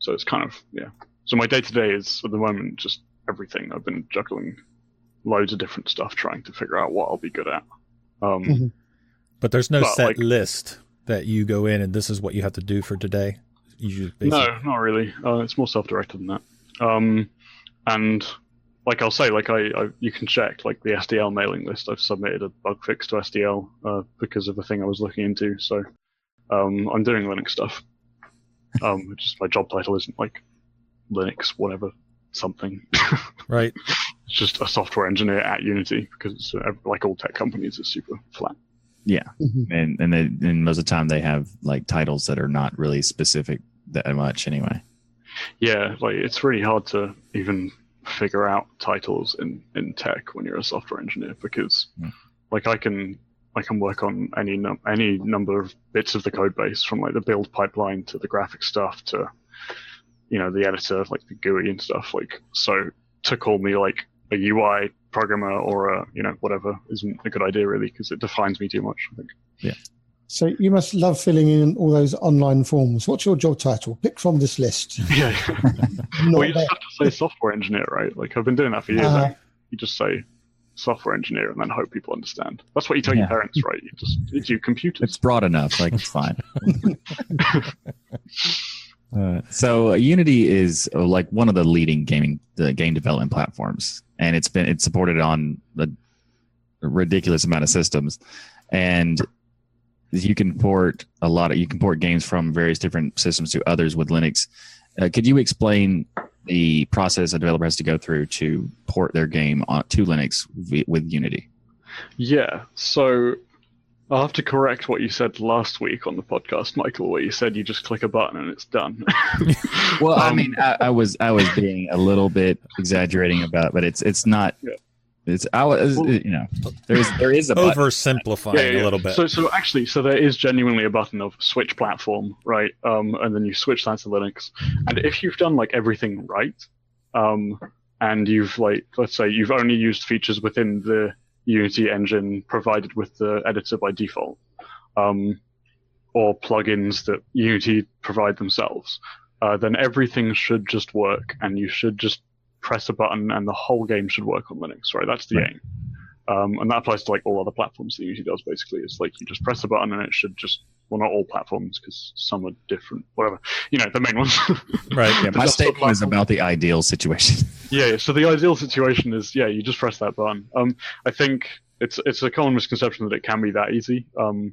So it's kind of yeah. So my day to day is at the moment just everything. I've been juggling loads of different stuff, trying to figure out what I'll be good at. Um, Mhm. But there's no But, set like- list that you go in and this is what you have to do for today. You just basically, No, not really. Uh, it's more self-directed than that. Um, and like I'll say, like I, I, you can check like the SDL mailing list. I've submitted a bug fix to SDL uh, because of a thing I was looking into. So um, I'm doing Linux stuff. <laughs> Um, which is my job title isn't like Linux whatever something. <laughs> right? it's just a software engineer at Unity because it's, uh, like all tech companies, it's super flat. Mhm. and and, they, and most of the time they have like titles that are not really specific that much anyway. Yeah, like it's really hard to even figure out titles in, in tech when you're a software engineer because Yeah. like I can I can work on any num- any number of bits of the code base from like the build pipeline to the graphic stuff to you know the editor like the GUI and stuff like so to call me like a UI programmer or a you know whatever isn't a good idea really because it defines me too much I think. So you must love filling in all those online forms. What's your job title? Pick from this list. <laughs> Yeah. <laughs> Well, you there. just have to say software engineer, right? Like I've been doing that for years. Uh, you just say software engineer and then hope people understand. That's what you tell Yeah. your parents, right? You just you do computers. It's broad enough, like it's fine. <laughs> Uh, so uh, Unity is uh, like one of the leading gaming the game development platforms, and it's been it's supported on a ridiculous amount of systems, and you can port a lot of you can port games from various different systems to others with Linux. Uh, could you explain the process a developer has to go through to port their game on, to Linux v- with Unity? Yeah. So I'll have to correct what you said last week on the podcast, Michael, where you said you just click a button and it's done. <laughs> Well, I Um, mean, I, I was I was being a little bit exaggerating about, but it's it's not. Yeah. It's I was Well- you know there is there is a button. Oversimplifying a little bit. So, so actually, so there is genuinely a button of switch platform, right? Um, and then you switch that to Linux. And if you've done like everything right, um, and you've like, let's say you've only used features within the Unity engine provided with the editor by default, um, or plugins that Unity provide themselves, uh, then everything should just work, and you should just press a button, and the whole game should work on Linux, right? That's the Right. aim. Um, and that applies to like all other platforms that Unity does basically. It's like you just press a button and it should just, well, not all platforms because some are different, whatever. You know, the main ones. <laughs> right. Yeah, my statement is about the ideal situation. <laughs> yeah, yeah, so the ideal situation is, yeah, you just press that button. Um, I think it's it's a common misconception that it can be that easy. Um,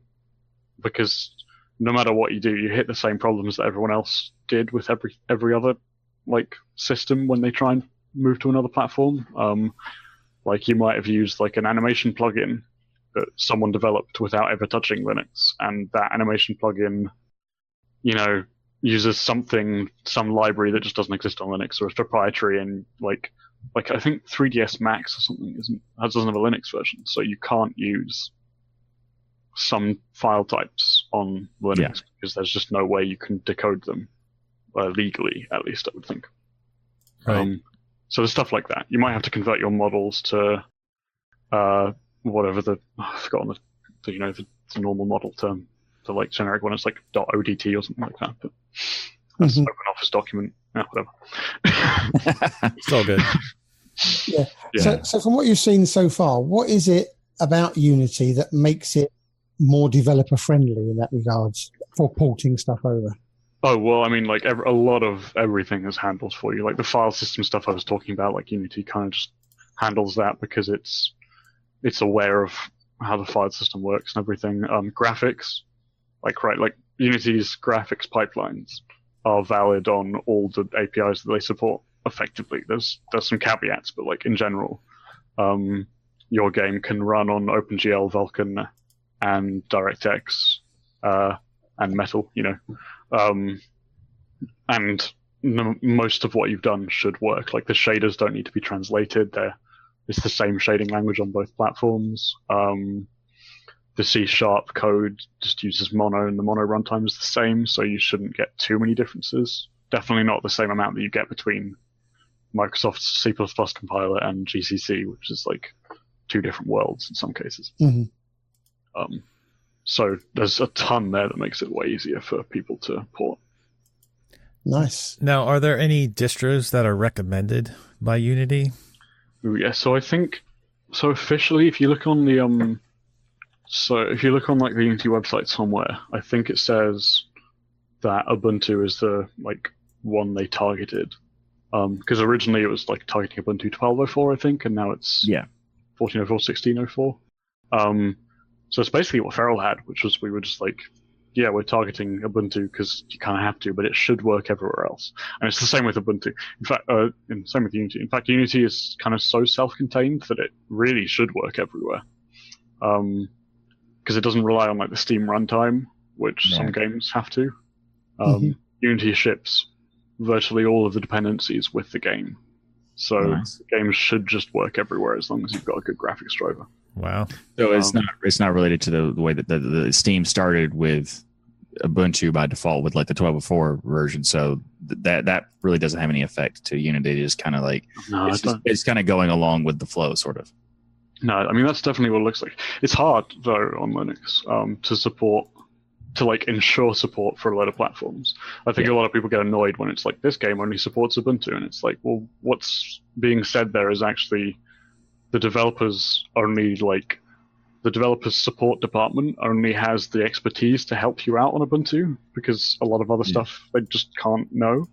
because no matter what you do, you hit the same problems that everyone else did with every every other like system when they try and move to another platform. Um, like you might have used like an animation plugin that someone developed without ever touching Linux, and that animation plugin, you know, uses something, some library that just doesn't exist on Linux or is proprietary and like, like I think 3ds Max or something isn't doesn't have a Linux version, so you can't use some file types on Linux Yeah. because there's just no way you can decode them uh, legally, at least I would think. Right. Um, so there's stuff like that. You might have to convert your models to uh, whatever the <sighs> oh, I've forgotten the, the you know the, the normal model term, the like generic one. It's like .odt or something like that. But that's Mhm. open office document. Yeah, whatever. <laughs> It's all good. Yeah. Yeah. So, so from what you've seen so far, what is it about Unity that makes it more developer friendly in that regards for porting stuff over? Oh well, I mean, like ev a lot of everything is handled for you. Like the file system stuff I was talking about, like Unity kind of just handles that because it's it's aware of how the file system works and everything. Um, graphics, like right, like Unity's graphics pipelines are valid on all the APIs that they support. Effectively, there's there's some caveats, but like in general, um, your game can run on OpenGL, Vulkan, and DirectX, uh, and Metal. You know, um, and m- most of what you've done should work. Like the shaders don't need to be translated. They're it's the same shading language on both platforms. Um, the C sharp code just uses mono, and the mono runtime is the same, so you shouldn't get too many differences. Definitely not the same amount that you get between Microsoft's C compiler and GCC, which is like two different worlds in some cases. Mhm. Um, so there's a ton there that makes it way easier for people to port. Nice. Now, are there any distros that are recommended by Unity? Ooh, yeah, so I think so officially, if you look on the um, so if you look on like the Unity website somewhere, I think it says that Ubuntu is the like one they targeted. Um, because originally it was like targeting Ubuntu 12.04, I think, and now it's Yeah. 14.04, 16.04. Um, so it's basically what Feral had, which was we were just like, yeah, we're targeting Ubuntu because you kind of have to, but it should work everywhere else. And it's the same with Ubuntu. In fact, uh, in, same with Unity. In fact, Unity is kind of so self-contained that it really should work everywhere. Um, because it doesn't rely on like the Steam runtime, which some games have to. Um, Mhm. Unity ships virtually all of the dependencies with the game. So Nice. the game should just work everywhere as long as you've got a good graphics driver. Wow. So it's Um, not it's not related to the, the way that the, the Steam started with Ubuntu by default with like the 12.04 version. So th- that that really doesn't have any effect to Unity. It's just kind of like No, it's, just, don't. it's kind of going along with the flow, sort of. No, I mean that's definitely what it looks like. It's hard though on Linux um, to support to like ensure support for a lot of platforms. I think a lot of people get annoyed when it's like this game only supports Ubuntu, and it's like, well, what's being said there is actually the developers only like the developers support department only has the expertise to help you out on Ubuntu because a lot of other Yeah. stuff they just can't know.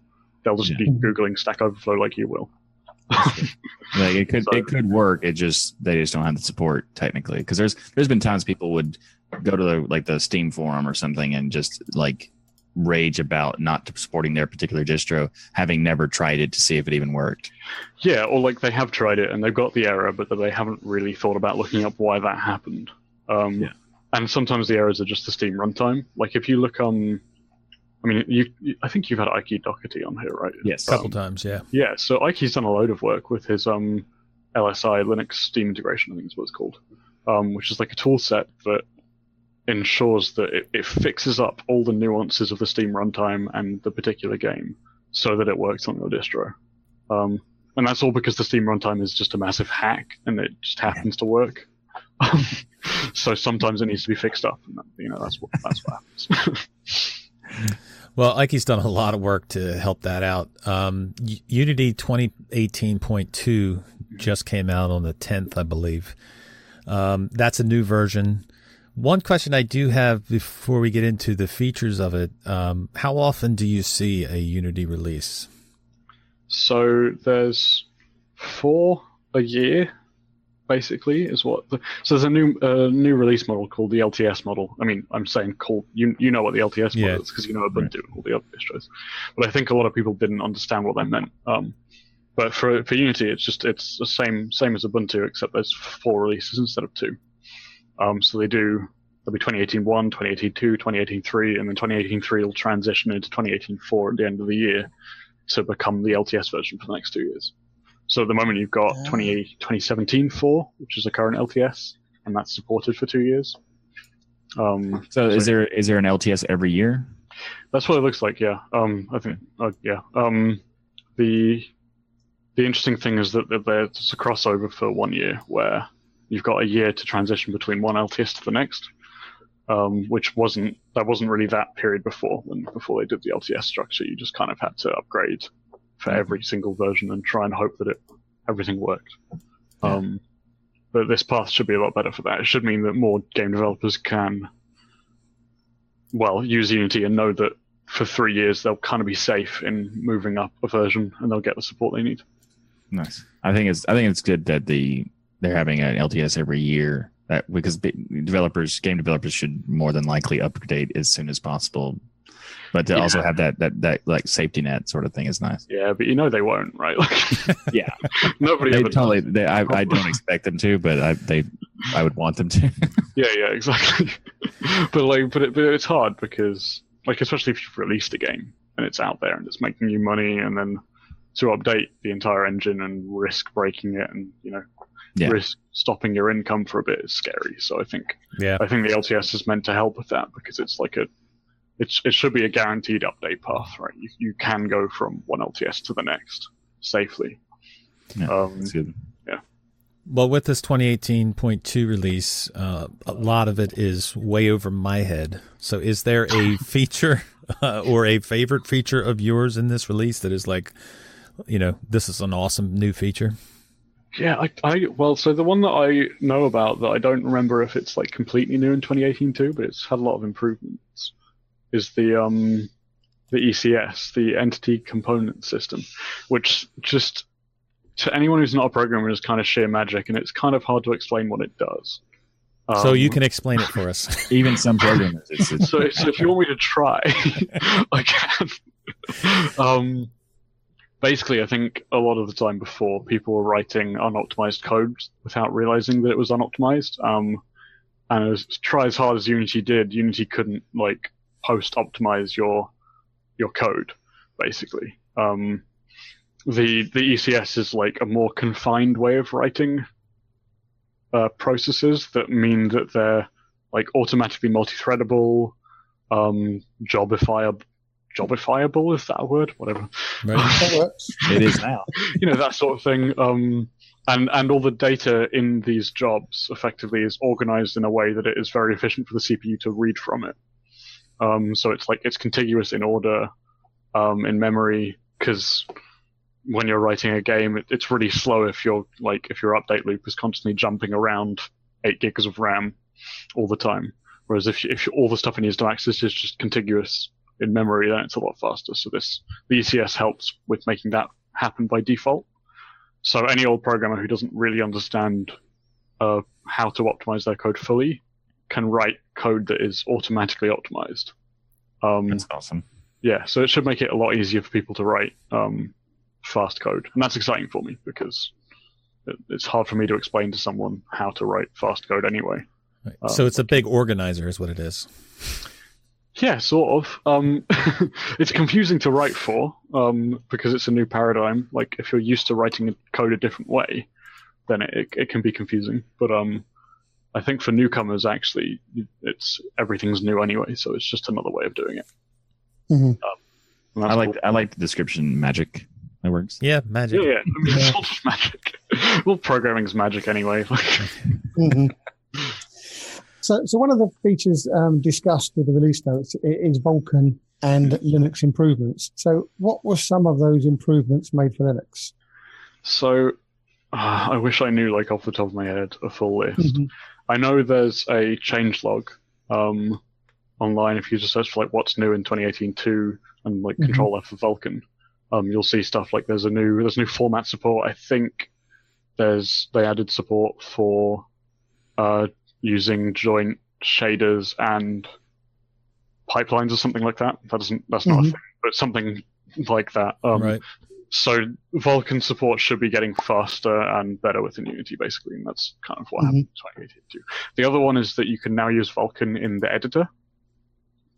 They'll just Yeah. be googling Stack Overflow like you will. Like it could <laughs> So- it could work. It just they just don't have the support technically. Because there's there's been times people would go to the like the Steam forum or something and just like rage about not supporting their particular distro, having never tried it to see if it even worked. Yeah, or like they have tried it and they've got the error, but that they haven't really thought about looking up why that happened. Um, Yeah. And sometimes the errors are just the Steam runtime. Like if you look on, I mean, you, you I think you've had Ike Doherty on here, right? Yes. A couple times, yeah. Yeah, so Ike's done a load of work with his um, LSI Linux Steam integration, I think is what it's called, um, which is like a tool set that ensures that it, it fixes up all the nuances of the Steam runtime and the particular game so that it works on your distro. Um, and that's all because the Steam runtime is just a massive hack and it just happens to work. <laughs> so sometimes it needs to be fixed up, and you know that's what that's what happens. <laughs> Well, Ike's done a lot of work to help that out. Um, Unity 2018.2 just came out on the 10th, I believe. Um, that's a new version. One question I do have before we get into the features of it um, how often do you see a Unity release? So there's four a year, basically, is what. The, so there's a new uh, new release model called the LTS model. I mean, I'm saying called you you know what the LTS Yeah. model is because you know Ubuntu and all the other distros. But I think a lot of people didn't understand what that meant. Um, but for for Unity, it's just it's the same same as Ubuntu except there's four releases instead of two. Um, so they do there'll be 2018 1, 2018 2, 2018 3, and then 2018 3 will transition into 2018 4 at the end of the year to become the LTS version for the next two years. So at the moment you've got Ah. 20, 2017 4, which is the current LTS, and that's supported for two years. Um, So is there is there an LTS every year? that's what it looks like, yeah. Um, I think, uh, yeah. Um, the the interesting thing is that, that there's a crossover for one year where you've got a year to transition between one LTS to the next, um, which wasn't that wasn't really that period before when before they did the LTS structure. You just kind of had to upgrade for Mhm. every single version and try and hope that it everything worked. Yeah. Um, but this path should be a lot better for that. It should mean that more game developers can, well, use Unity and know that for three years they'll kind of be safe in moving up a version and they'll get the support they need. Nice. I think it's I think it's good that the they're having an LTS every year. That because developers, game developers, should more than likely update as soon as possible. But to also have that that that like safety net sort of thing is nice. Yeah, but you know they won't, right? Like, <laughs> Yeah, <laughs> nobody they totally. They, I I don't <laughs> expect them to, but I they I would want them to. Yeah, yeah, exactly. but like, but, it, but it's hard because, like, especially if you've released a game and it's out there and it's making you money, and then to update the entire engine and risk breaking it and you know Yeah. risk stopping your income for a bit is scary. So I think Yeah. I think the LTS is meant to help with that because it's like a it, it should be a guaranteed update path, right? You, you can go from one LTS to the next safely. Yeah, Um, It's. Well, with this 2018.2 release, uh, a lot of it is way over my head. So, is there a <laughs> feature uh, or a favorite feature of yours in this release that is like, you know, this is an awesome new feature? Yeah, I, I well, so the one that I know about that I don't remember if it's like completely new in 2018 too, but it's had a lot of improvements. Is the um the ECS, the Entity Component System, which just to anyone who's not a programmer is kind of sheer magic, and it's kind of hard to explain what it does. so you Um, can explain it for us. <laughs> Even some programmers, it's, <laughs> it's so, so if you want me to try, <laughs> I can. Um, basically, I think a lot of the time before, people were writing unoptimized code without realizing that it was unoptimized. Um, and as try as hard as Unity did, Unity couldn't like post optimize your your code, basically. Um, the the ECS is like a more confined way of writing uh, processes that mean that they're like automatically multi-threadable, um, jobifiable. Jobifiable is that a word? Whatever. Right? <laughs> That works. it is now. you know that sort of thing. Um, and and all the data in these jobs effectively is organized in a way that it is very efficient for the CPU to read from it. Um, so it's like it's contiguous in order um, in memory because when you're writing a game, it, it's really slow if you're like if your update loop is constantly jumping around eight gigs of RAM all the time. Whereas if if all the stuff it needs to access is just contiguous in memory, then it's a lot faster. So this the ECS helps with making that happen by default. So any old programmer who doesn't really understand uh, how to optimize their code fully can write code that is automatically optimized. Um, That's awesome. yeah, so it should make it a lot easier for people to write um, fast code, and that's exciting for me because it, it's hard for me to explain to someone how to write fast code anyway. Right. Uh, so it's a big organizer, is what it is. Yeah, sort of. Um, <laughs> it's confusing to write for um, because it's a new paradigm. Like if you're used to writing code a different way, then it, it, it can be confusing. But um, I think for newcomers, actually, it's everything's new anyway, so it's just another way of doing it. Mhm. And I like cool. I like the description magic. That works. Yeah, magic. Yeah, yeah. I mean, it's all just magic. <laughs> well, programming's magic anyway. Like, <laughs> Mhm. So, so one of the features um, discussed with the release notes is Vulkan and Linux improvements. So, what were some of those improvements made for Linux? so, uh, I wish I knew, like off the top of my head, a full list. Mhm. I know there's a changelog um, online. If you just search for like what's new in 2018.2 and like Mhm. Control F for Vulkan, um, you'll see stuff like there's a new there's new format support. I think there's they added support for uh, using joint shaders and pipelines or something like that. That doesn't that's not a Mhm. thing, but something like that. Um, right. so Vulkan support should be getting faster and better within Unity, basically, and that's kind of what Mhm. happened in 2018 too. The other one is that you can now use Vulkan in the editor.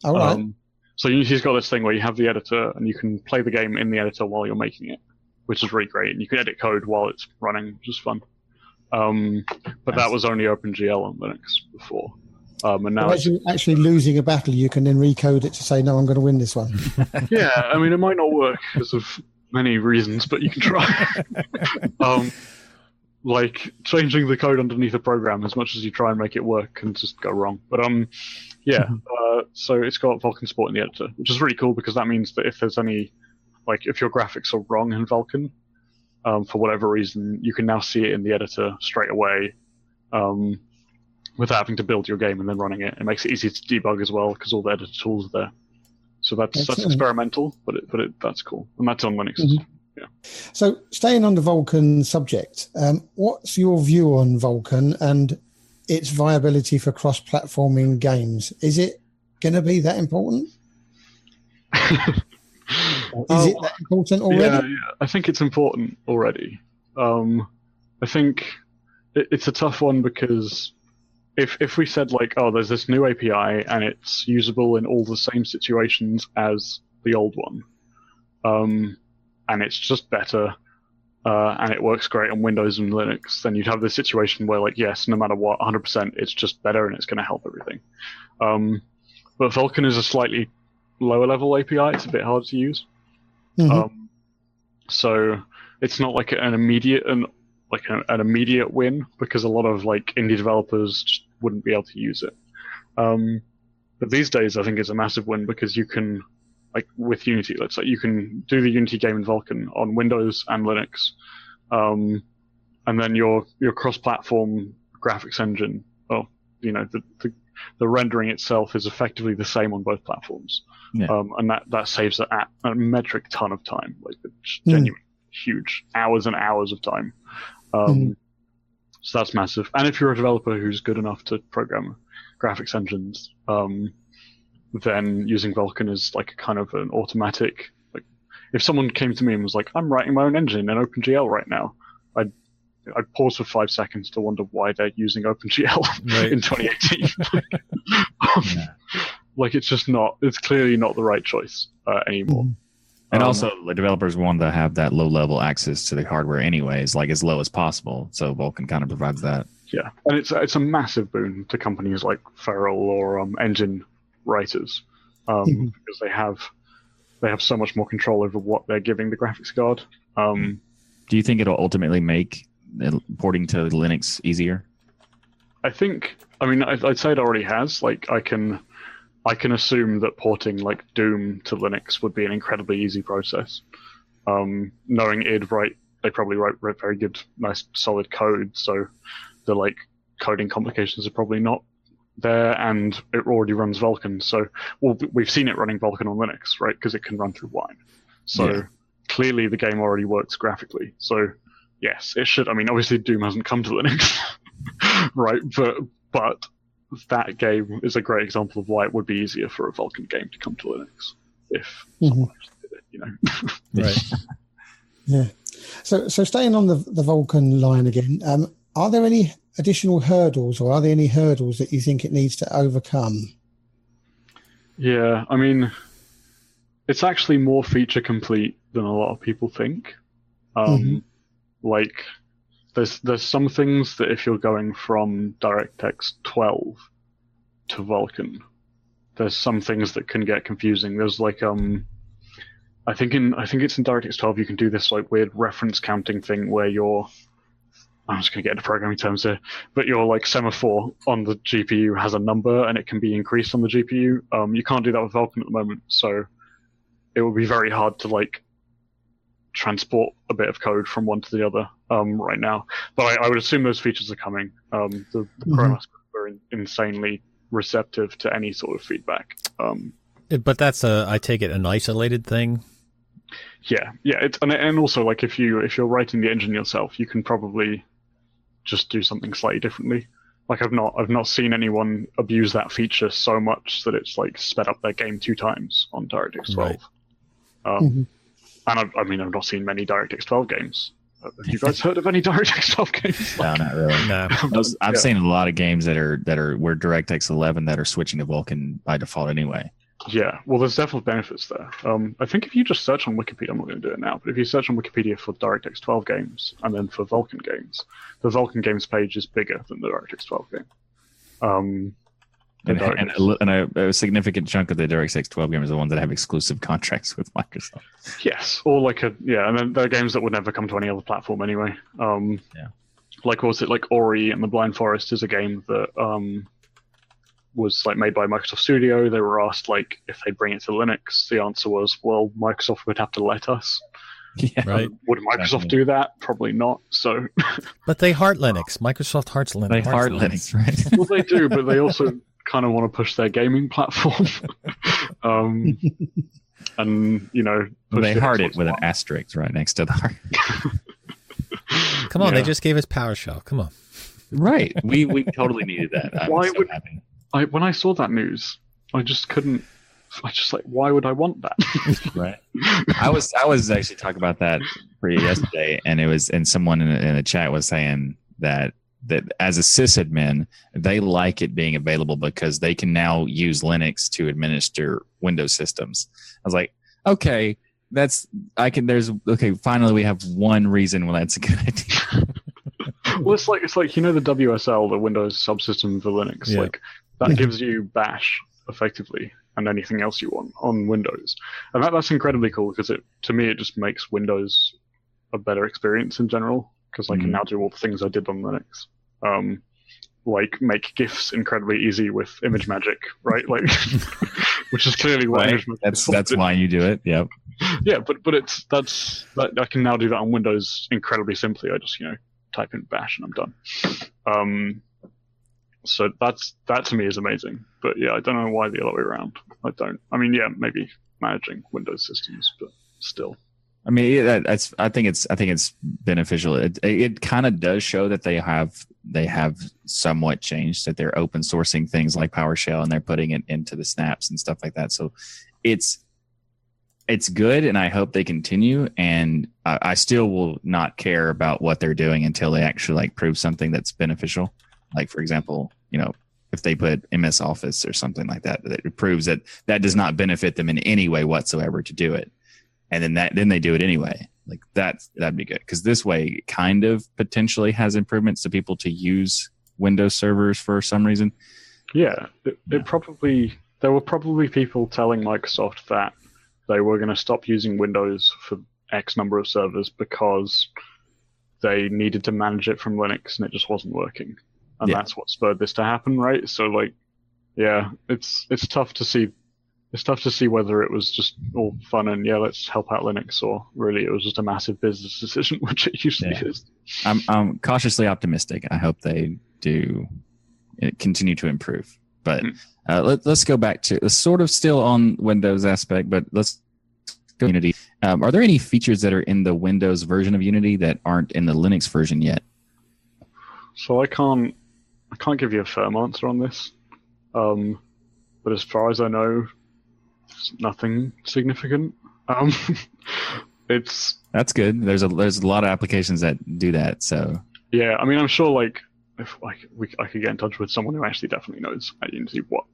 All right. Um, so Unity's got this thing where you have the editor and you can play the game in the editor while you're making it, which is really great. And you can edit code while it's running, which is fun. Um, but that was only OpenGL on Linux before. Um, and now So it's actually losing a battle, you can then recode it to say, "No, I'm going to win this one." <laughs> yeah, I mean, it might not work because of many reasons, but you can try. <laughs> um, like changing the code underneath a program, as much as you try and make it work, can just go wrong. But um, yeah. Uh, so it's got Vulkan support in the editor, which is really cool because that means that if there's any, like, if your graphics are wrong in Vulkan, um, for whatever reason, you can now see it in the editor straight away. Um, without having to build your game and then running it, it makes it easy to debug as well because all the editor tools are there. So that's that's experimental, but it, but it, that's cool, and that's on Linux. Mhm. So, staying on the Vulkan subject, um, what's your view on Vulkan and its viability for cross-platforming games? Is it going to be that important? <laughs> Is Oh, it that important already? Yeah, yeah, I think it's important already. Um, I think it, it's a tough one because if if we said like, oh, there's this new API and it's usable in all the same situations as the old one, um, and it's just better. Uh, and it works great on Windows and Linux, then you'd have this situation where, like, yes, no matter what, 100%, it's just better and it's going to help everything. Um, but Vulkan is a slightly lower level API; it's a bit harder to use. Mhm. Um, so it's not like an immediate and like an, an immediate win because a lot of like indie developers just wouldn't be able to use it. Um, but these days, I think it's a massive win because you can, like with Unity, let's say you can do the Unity game in Vulkan on Windows and Linux, um, and then your your cross-platform graphics engine, well, you know, the, the the rendering itself is effectively the same on both platforms, Yeah. um, and that that saves a, a metric ton of time, like it's Hmm. genuine, huge hours and hours of time. Um, Mhm. So that's massive. And if you're a developer who's good enough to program graphics engines, um, then using Vulkan is like a kind of an automatic. Like, if someone came to me and was like, "I'm writing my own engine in OpenGL right now," I'd I'd pause for five seconds to wonder why they're using OpenGL <laughs> Right. in 2018. <laughs> um, Yeah. Like it's just not. It's clearly not the right choice uh, anymore. Mhm. And Um, also, the developers want to have that low level access to the hardware, anyways, like as low as possible. So Vulkan kind of provides that. Yeah, and it's it's a massive boon to companies like Feral or um, engine writers um, Mhm. because they have they have so much more control over what they're giving the graphics card. Um, Do you think it'll ultimately make porting to Linux easier? I think, I mean, I'd, I'd say it already has. Like, I can I can assume that porting like Doom to Linux would be an incredibly easy process. Um, knowing id write, they probably write, write very good, nice, solid code, so the like coding complications are probably not there, and it already runs Vulkan. So, well, we've seen it running Vulkan on Linux, right? Because it can run through Wine. So Yeah. clearly, the game already works graphically. So, yes, it should. I mean, obviously, Doom hasn't come to Linux, <laughs> right? But but that game is a great example of why it would be easier for a Vulkan game to come to Linux if someone actually did it. You know. <laughs> Right. <laughs> Yeah. So, so staying on the the Vulkan line again, um, are there any additional hurdles, or are there any hurdles that you think it needs to overcome? Yeah, I mean, it's actually more feature complete than a lot of people think. Um, Mhm. Like, there's there's some things that if you're going from DirectX 12 to Vulkan, there's some things that can get confusing. There's like um, I think in I think it's in DirectX 12 you can do this like weird reference counting thing where you're I'm just gonna get into programming terms here, but your like semaphore on the GPU has a number and it can be increased on the GPU. Um, you can't do that with Vulkan at the moment, so it would be very hard to like transport a bit of code from one to the other um, right now. But I, I would assume those features are coming. Um, the the Mhm. Group are in, insanely receptive to any sort of feedback. Um, But that's a, I take it, an isolated thing. Yeah, yeah, it's and and also like if you if you're writing the engine yourself, you can probably just do something slightly differently. Like I've not I've not seen anyone abuse that feature so much that it's like sped up their game two times on DirectX 12. Right. Um, Mhm. And I've, I mean I've not seen many DirectX 12 games. Have you guys <laughs> heard of any DirectX 12 games? No, not really. No. <laughs> I was- I've Yeah. seen a lot of games that are that are where DirectX 11 that are switching to Vulkan by default anyway. Yeah, well, there's definitely benefits there. Um, I think if you just search on Wikipedia, I'm not going to do it now, but if you search on Wikipedia for DirectX 12 games and then for Vulkan games, the Vulkan games page is bigger than the DirectX 12 game. Um, the And, and, a, and a, a significant chunk of the DirectX 12 games are the ones that have exclusive contracts with Microsoft. yes, or like a yeah, and then there are games that would never come to any other platform anyway. Um, Yeah. Like was it like Ori and the Blind Forest is a game that um, was like made by Microsoft Studio. They were asked like if they bring it to Linux. The answer was well, Microsoft would have to let us. Yeah. Right. Would Microsoft Exactly. do that? Probably not. So, But they heart Linux. Microsoft hearts Linux. They hearts hard Linux, right? well, they do, but they also <laughs> kind of want to push their gaming platform. <laughs> um, and you know, push they the hard it with an asterisk right next to the heart. <laughs> Come on, Yeah. they just gave us PowerShell. Come on. Right. <laughs> We we totally needed that. I Why so would- happy. I, when I saw that news, I just couldn't. I just like, why would I want that? Right. I was I was actually talking about that for you yesterday, and it was and someone in, in the chat was saying that that as a sysadmin, they like it being available because they can now use Linux to administer Windows systems. I was like, okay, that's I can. There's okay. Finally, we have one reason why that's a good idea. <laughs> well, it's like it's like you know the WSL, the Windows subsystem for Linux. Yeah. Like that Yeah. gives you Bash effectively and anything else you want on Windows, and that, that's incredibly cool because it to me it just makes Windows a better experience in general because I can Mhm. now do all the things I did on Linux. Um, like make GIFs incredibly easy with ImageMagick, right? Like, <laughs> which is clearly why Right. That's is why you do it. Yep. <laughs> yeah, but but it's that's that, I can now do that on Windows incredibly simply. I just you know type in Bash and I'm done. Um, so that's that to me is amazing. But yeah, I don't know why the other way around. I don't. I mean, yeah, maybe managing Windows systems, but still. I mean, that's. I think it's. I think it's beneficial. It it kind of does show that they have they have somewhat changed. That they're open sourcing things like PowerShell and they're putting it into the snaps and stuff like that. So it's it's good, and I hope they continue. And I, I still will not care about what they're doing until they actually like prove something that's beneficial. Like for example, you know, if they put MS Office or something like that, that proves that that does not benefit them in any way whatsoever to do it and then that then they do it anyway like that that'd be good because this way it kind of potentially has improvements to people to use windows servers for some reason Yeah, it, Yeah. it probably there were probably people telling Microsoft that they were going to stop using Windows for X number of servers because they needed to manage it from Linux and it just wasn't working, and Yeah. that's what spurred this to happen, right? So like, yeah, it's it's tough to see. It's tough to see whether it was just all fun and yeah, let's help out Linux, or really it was just a massive business decision, <laughs> which it usually Yeah. is. i'm i'm cautiously optimistic i hope they do uh, continue to improve but Hmm. uh, let, let's go back to sort of still on windows aspect but let's go unity um, are there any features that are in the windows version of unity that aren't in the linux version yet So I can't I can't give you a firm answer on this. Um, but as far as I know, nothing significant. Um, <laughs> it's that's good there's a there's a lot of applications that do that so yeah. I mean, I'm sure like if like we I could get in touch with someone who actually definitely knows at Unity what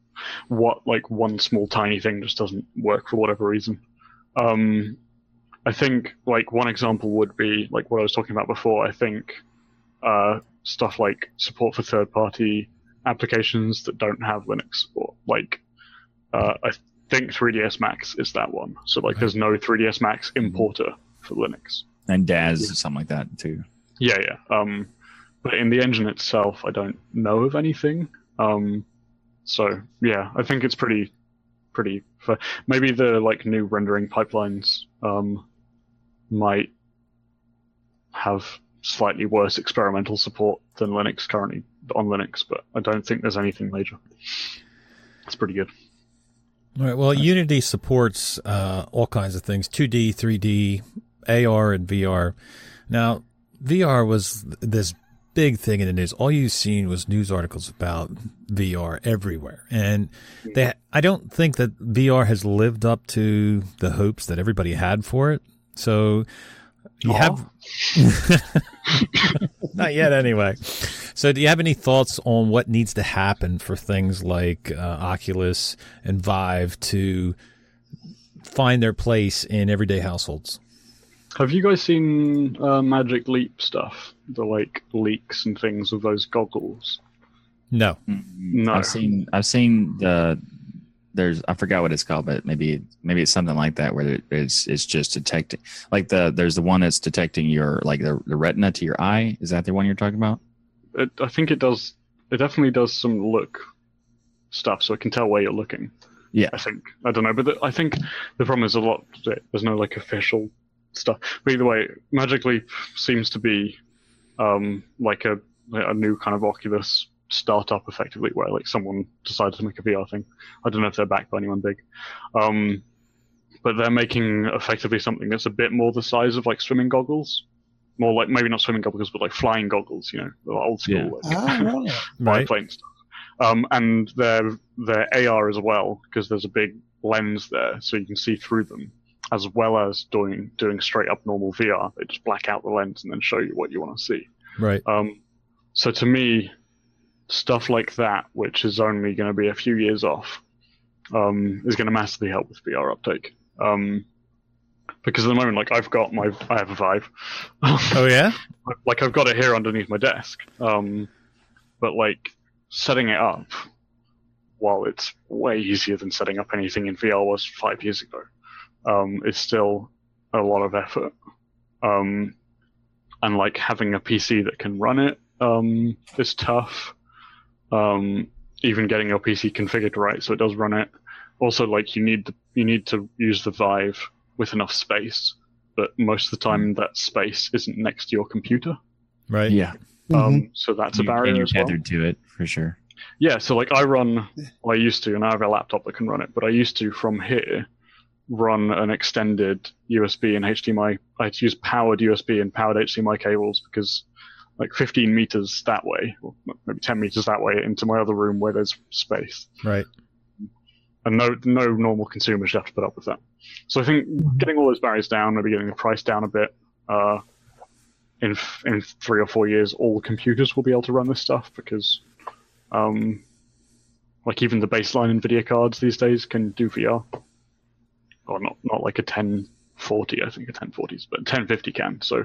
what like one small tiny thing just doesn't work for whatever reason. Um, I think like one example would be like what I was talking about before. I think uh, stuff like support for third party applications that don't have Linux support. Like uh, I think 3ds Max is that one. So like there's no 3ds Max importer for Linux. and daz something like that too Yeah, yeah. Um, but in the engine itself, I don't know of anything. Um, so yeah, I think it's pretty, pretty. Fa- maybe the like new rendering pipelines um, might have slightly worse experimental support than Linux currently on Linux, but I don't think there's anything major. It's pretty good. All right. Well, Unity supports uh, all kinds of things 2D, 3D, AR, and VR. Now, VR was this big thing in the news. All you've seen was news articles about VR everywhere. And they, I don't think that VR has lived up to the hopes that everybody had for it. So you Aw. have. <laughs> Not yet, anyway. So, do you have any thoughts on what needs to happen for things like uh, Oculus and Vive to find their place in everyday households? Have you guys seen uh, Magic Leap stuff? The like leaks and things of those goggles. No. No. I've seen I've seen the there's I forgot what it's called, but maybe maybe it's something like that where it's it's just detecting like the there's the one that's detecting your like the, the retina to your eye. Is that the one you're talking about? it, I think it does. It definitely does some look stuff, so it can tell where you're looking. Yeah. I think I don't know, but the, I think the problem is a lot. There's no like official stuff. But either way, Magic Leap seems to be um, like a a new kind of Oculus startup, effectively, where like someone decided to make a VR thing. I don't know if they're backed by anyone big, um, but they're making effectively something that's a bit more the size of like swimming goggles. More like maybe not swimming goggles, but like flying goggles. You know, the old school. Yeah. like, Ah, <laughs> right. Right. biplane stuff. Um, and their their AR as well, because there's a big lens there, so you can see through them, as well as doing doing straight up normal VR. They just black out the lens and then show you what you want to see. Right. Um, so to me, stuff like that, which is only going to be a few years off, um, is going to massively help with VR uptake. Um, because at the moment, like I've got my, I have a Vive. Oh, yeah? <laughs> like I've got it here underneath my desk. Um, but like setting it up, while it's way easier than setting up anything in VR was five years ago, um, is still a lot of effort. Um, and like having a PC that can run it um, is tough. Um, even getting your PC configured right so it does run it. Also, like you need the, you need to use the Vive with enough space, but most of the time that space isn't next to your computer. Right. Yeah. Mhm. Um, so that's a barrier and you're as well. tethered to it for sure. Yeah, so like I run, well, I used to, and I have a laptop that can run it, but I used to from here run an extended USB and HDMI. I had to use powered USB and powered HDMI cables because like 15 meters that way, or maybe 10 meters that way into my other room where there's space. Right. And no, no normal consumer should have to put up with that. So I think getting all those barriers down, maybe getting the price down a bit, uh, in f- in three or four years, all the computers will be able to run this stuff because, um, like even the baseline Nvidia cards these days can do VR. Or not not like a 1040, I think a 1040s, but 1050 can. So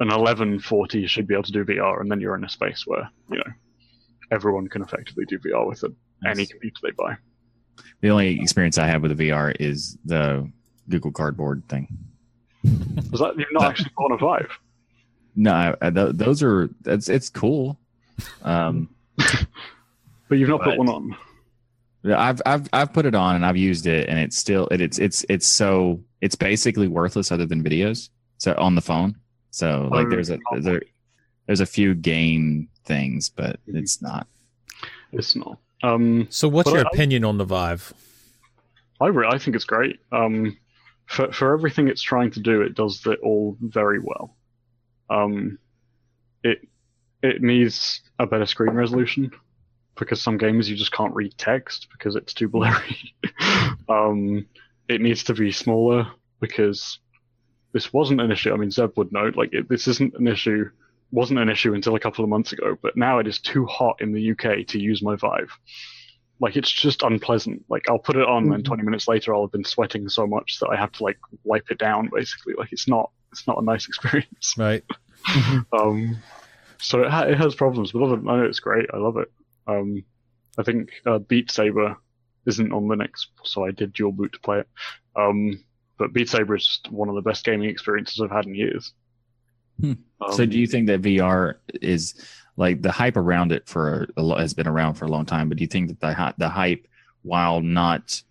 an 1140 should be able to do VR, and then you're in a space where you know everyone can effectively do VR with it, any computer they buy. The only experience I have with the VR is the Google Cardboard thing. Was that you've not <laughs> actually bought a Vive? No, I, I, th- those are that's it's cool. Um, <laughs> But you've not But- put one on. I've I've I've put it on and I've used it and it's still it, it's it's it's so it's basically worthless other than videos. So on the phone. So like Oh, there's a there, there's a few game things, but it's not. It's not. Um, So, what's your I- opinion on the Vive? I re- I think it's great. Um, for for everything it's trying to do, it does it all very well. Um, it it needs a better screen resolution because some games you just can't read text because it's too blurry. <laughs> um, it needs to be smaller because this wasn't an issue. I mean, Zeb would know. Like, it, this isn't an issue. Wasn't an issue until a couple of months ago, but now it is too hot in the UK to use my Vive. Like, it's just unpleasant. Like, I'll put it on, and Mhm. 20 minutes later, I'll have been sweating so much that I have to like wipe it down. Basically, like, it's not. It's not a nice <laughs> experience. Right. <laughs> Um, so it, ha- it has problems, but other than that, it's great. I love it. Um, I think uh, Beat Saber isn't on Linux, so I did dual boot to play it. Um, but Beat Saber is just one of the best gaming experiences I've had in years. Hmm. Um, so do you think that VR is like the hype around it for a has been around for a long time? But do you think that the the hype, while not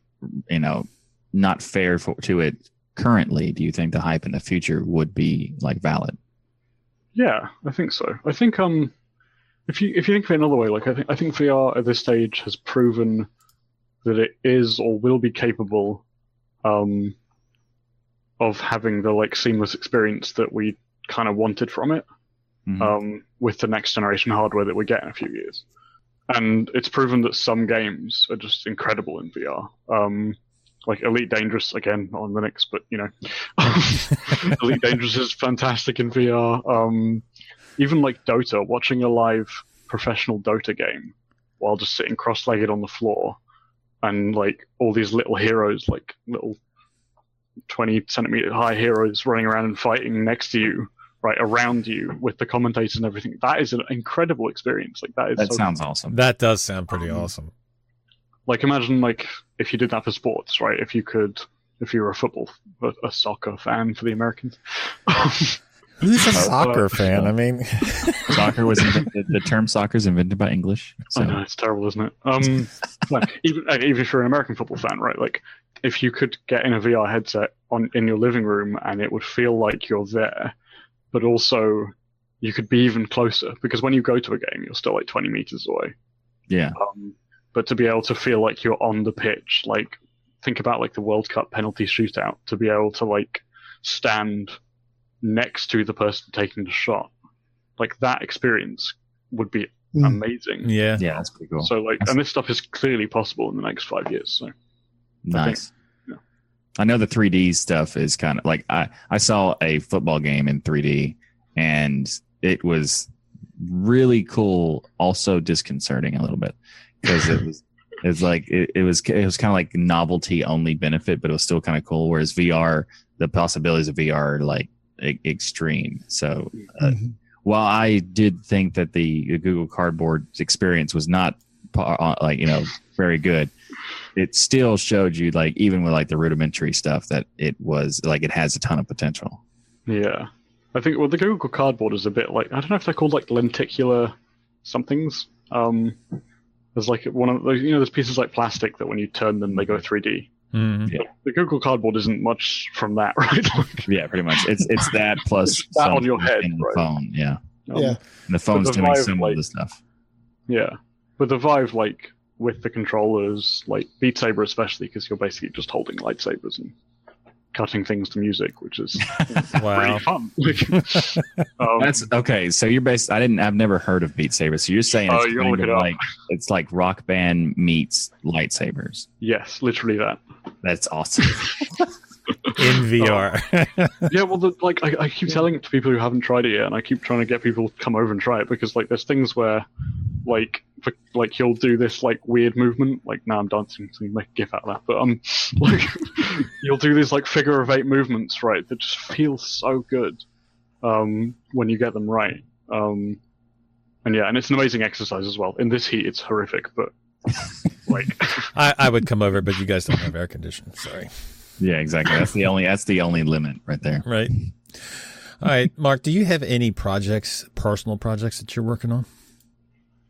you know not fair for, to it currently, do you think the hype in the future would be like valid? Yeah, I think so. I think um, if you if you think of it another way, like I think I think VR at this stage has proven that it is or will be capable um, of having the like seamless experience that we kind of wanted from it. Mhm. um, with the next generation hardware that we get in a few years. And it's proven that some games are just incredible in VR. Um, like Elite Dangerous, again, not on Linux, but you know, <laughs> Elite Dangerous is fantastic in VR. Um, even like Dota, watching a live professional Dota game while just sitting cross-legged on the floor, and like all these little heroes, like little twenty centimeter high heroes running around and fighting next to you, right around you with the commentators and everything. That is an incredible experience. Like that is that so sounds awesome. That does sound pretty Um, awesome. like imagine like if you did that for sports, right? If you could, if you were a football, a, a soccer fan for the Americans. <laughs> Who's a soccer uh, fan? I mean, <laughs> soccer was invented, the term soccer is invented by English. So I know it's terrible, isn't it? Um, <laughs> like, even even if you're an American football fan, right? Like, if you could get in a VR headset on in your living room and it would feel like you're there, but also you could be even closer because when you go to a game, you're still like 20 meters away. yeah, Um, but to be able to feel like you're on the pitch, like think about like the World Cup penalty shootout, to be able to like stand next to the person taking the shot, like that experience would be Mm. amazing. yeah. yeah, that's pretty cool. So like, and this stuff is clearly possible in the next five years. So Nice. yeah. I know the 3D stuff is kind of like I, I saw a football game in 3D and it was really cool, also disconcerting a little bit because it was <laughs> it's like it, it was it was kind of like novelty only benefit, but it was still kind of cool. Whereas VR, the possibilities of VR are like e- extreme. So uh, Mhm. while I did think that the Google Cardboard experience was not uh, like you know very good, it still showed you like even with like the rudimentary stuff that it was like it has a ton of potential. yeah, I think well the Google Cardboard is a bit like I don't know if they're called like lenticular somethings. Um, there's like one of those you know there's pieces like plastic that when you turn them they go 3D. Mhm. Yeah. The Google Cardboard isn't much from that, <laughs> right? Yeah, pretty much. It's it's <laughs> that plus It's that on your head, in the right? phone. Yeah, um, Yeah. and the phone's the doing Vive, some like- of the stuff. Yeah, but the Vive, like with the controllers, like Beat Saber especially, because you're basically just holding lightsabers and cutting things to music, which is <laughs> Wow. really fun. <laughs> Like, um, That's okay. So you're based. I didn't. I've never heard of Beat Saber. So you're saying Oh, it's you gotta kind of it like it's like Rock Band meets lightsabers. yes, literally that. That's awesome. <laughs> In <laughs> VR. <laughs> yeah, well, the, like I, I keep telling it to people who haven't tried it yet, and I keep trying to get people to come over and try it because like there's things where, like, for, like you'll do this like weird movement. Like now I'm dancing, so you make a gif out of that. But um, <laughs> like you'll do these like figure of eight movements, right? That just feel so good, um, when you get them right. Um, and yeah, and it's an amazing exercise as well. In this heat, it's horrific, but like I, I would come over, but you guys don't have air conditioning. Sorry. Yeah, exactly. That's the only. That's the only limit right there. <laughs> Right. All right, Mark, do you have any projects, personal projects that you're working on?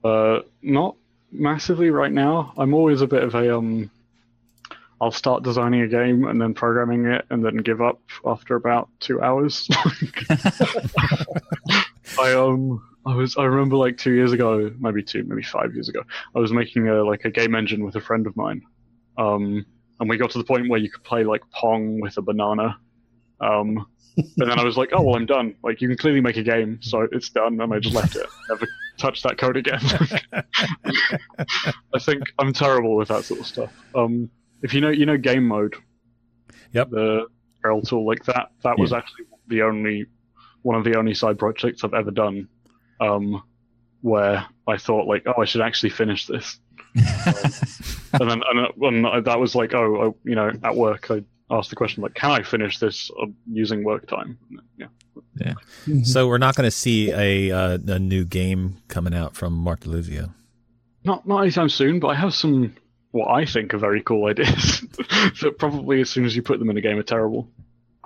Uh, not massively right now. I'm always a bit of a um. I'll start designing a game and then programming it and then give up after about two hours. <laughs> I um I was I remember like two years ago, maybe two, maybe five years ago, I was making a like a game engine with a friend of mine, um, and we got to the point where you could play like Pong with a banana, um, and then I was like, oh well, I'm done. Like you can clearly make a game, so it's done, and I just left it. Never touched that code again. <laughs> I think I'm terrible with that sort of stuff. Um, if you know, you know, game mode. Yep. The barrel tool like that. That was actually the only one of the only side projects I've ever done, um, where I thought like, oh, I should actually finish this. <laughs> and then and, then- and that was like, oh, I, you know, at work I asked the question like, can I finish this uh, using work time? Yeah. Mhm. So we're not going to see a uh, a new game coming out from Mark Di Luzio. Not not anytime soon, but I have some what I think are very cool <laughs> ideas that probably as soon as you put them in a game are terrible.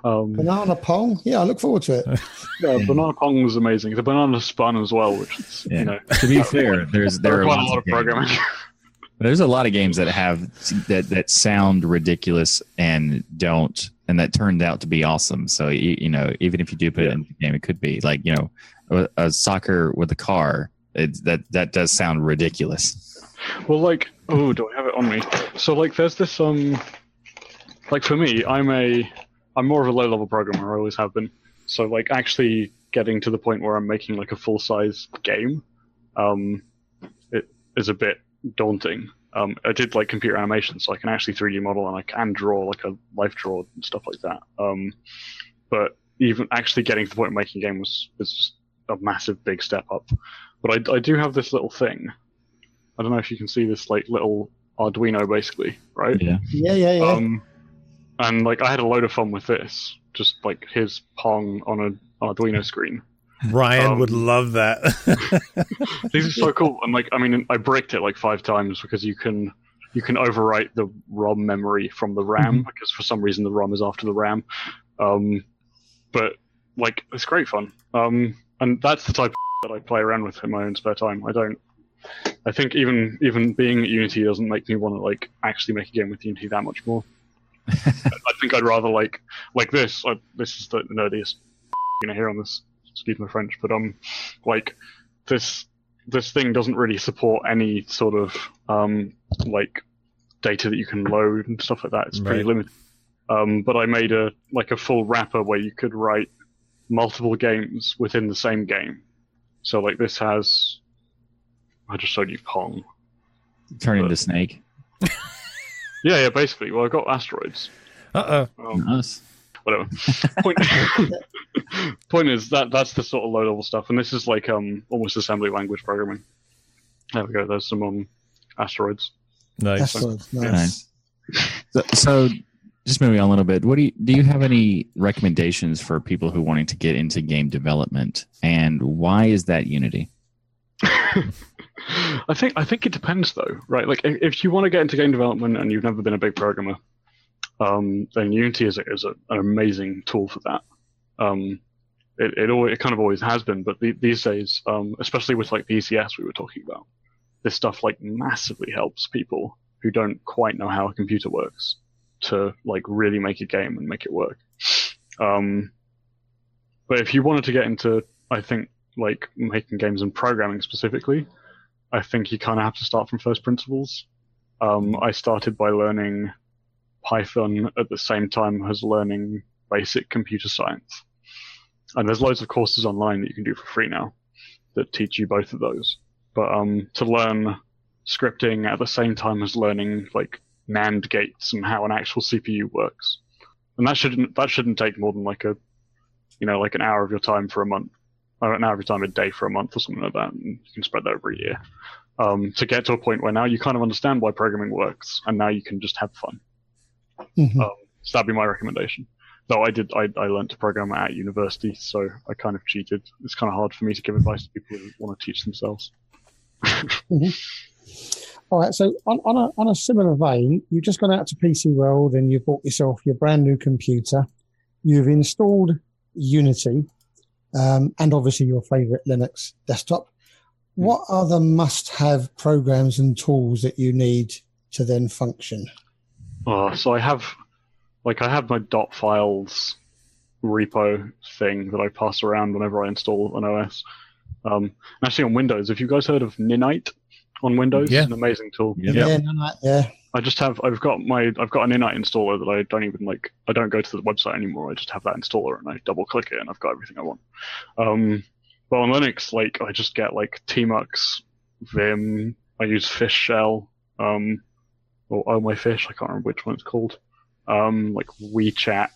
Um, Banana Pong. Yeah, I look forward to it. <laughs> yeah, Banana Pong was amazing. The banana spun as well, which is Yeah. you know to be fair, there's there there are quite a lot of of programming. There's a lot of games that have that that sound ridiculous and don't, and that turned out to be awesome. So you, you know, even if you do put it in the game, it could be like you know, a, a soccer with a car. It's that that does sound ridiculous. Well, like, oh, do I have it on me? So, like, there's this um, like for me, I'm a, I'm more of a low-level programmer. I always have been. So, like, actually getting to the point where I'm making like a full-size game, um, it is a bit daunting. Um, I did like computer animation, so I can actually 3D model and I can draw like a life draw and stuff like that. Um, but even actually getting to the point of making a game was was just a massive big step up. But I, I do have this little thing. I don't know if you can see this like little Arduino basically, right? Yeah. Yeah, yeah, yeah. Um, and like I had a load of fun with this, just like his Pong on a Arduino screen. Ryan Um, would love that. <laughs> These are so cool. And like, I mean, I bricked it like five times because you can you can overwrite the ROM memory from the RAM because for some reason the ROM is after the RAM. Um, but like, it's great fun. Um, and that's the type of <laughs> that I play around with in my own spare time. I don't. I think even even being at Unity doesn't make me want to like actually make a game with Unity that much more. <laughs> I think I'd rather like like this. I, this is the nerdiest you know here on this. Excuse my French, but um, like this this thing doesn't really support any sort of um like data that you can load and stuff like that. It's pretty Right. limited. Um, but I made a like a full wrapper where you could write multiple games within the same game. So like this has, I just showed you Pong. Turn into Snake. <laughs> Yeah, yeah, basically. Well, I got asteroids. Uh Um, Us. Whatever. <laughs> point, <laughs> point is that that's the sort of low level stuff, and this is like um almost assembly language programming. There we go. There's some um asteroids. nice. That's good. Nice. Nice. So, so just moving on a little bit, what do you do? You have any recommendations for people who are wanting to get into game development, and why is that Unity? <laughs> I think I think it depends though, right? Like if, if you want to get into game development and you've never been a big programmer, um, then Unity is, a, is a, an amazing tool for that. Um, it it, always, it kind of always has been, but the, these days, um, especially with like the ECS we were talking about, this stuff like massively helps people who don't quite know how a computer works to like really make a game and make it work. Um, but if you wanted to get into, I think like making games and programming specifically, I think you kind of have to start from first principles. Um, I started by learning Python at the same time as learning basic computer science. And there's loads of courses online that you can do for free now that teach you both of those. But um, to learn scripting at the same time as learning like NAND gates and how an actual CPU works, and that shouldn't that shouldn't take more than like a, you know, like an hour of your time for a month, or an hour of your time a day for a month or something like that, and you can spread that over a year. Um, to get to a point where now you kind of understand why programming works, and now you can just have fun. Mhm. Um, so that'd be my recommendation. Though I did, I, I learned to program at university, so I kind of cheated. It's kind of hard for me to give advice to people who want to teach themselves. All right. So on, on a on a similar vein, you've just gone out to PC World and you've bought yourself your brand new computer. You've installed Unity, um, and obviously your favorite Linux desktop. What are the must-have programs and tools that you need to then function? Uh, so I have, like, I have my dot files repo thing that I pass around whenever I install an OS. Um, actually, on Windows, have you guys heard of Ninite on Windows? Yeah. An amazing tool. Yeah. Yeah, no, no, yeah. I just have, I've got my, I've got an Ninite installer that I don't even like. I don't go to the website anymore. I just have that installer and I double click it and I've got everything I want. Um, but on Linux, like, I just get like Tmux, Vim. I use Fish Shell, um, or Oh My Fish. I can't remember which one it's called. Um, like WeeChat,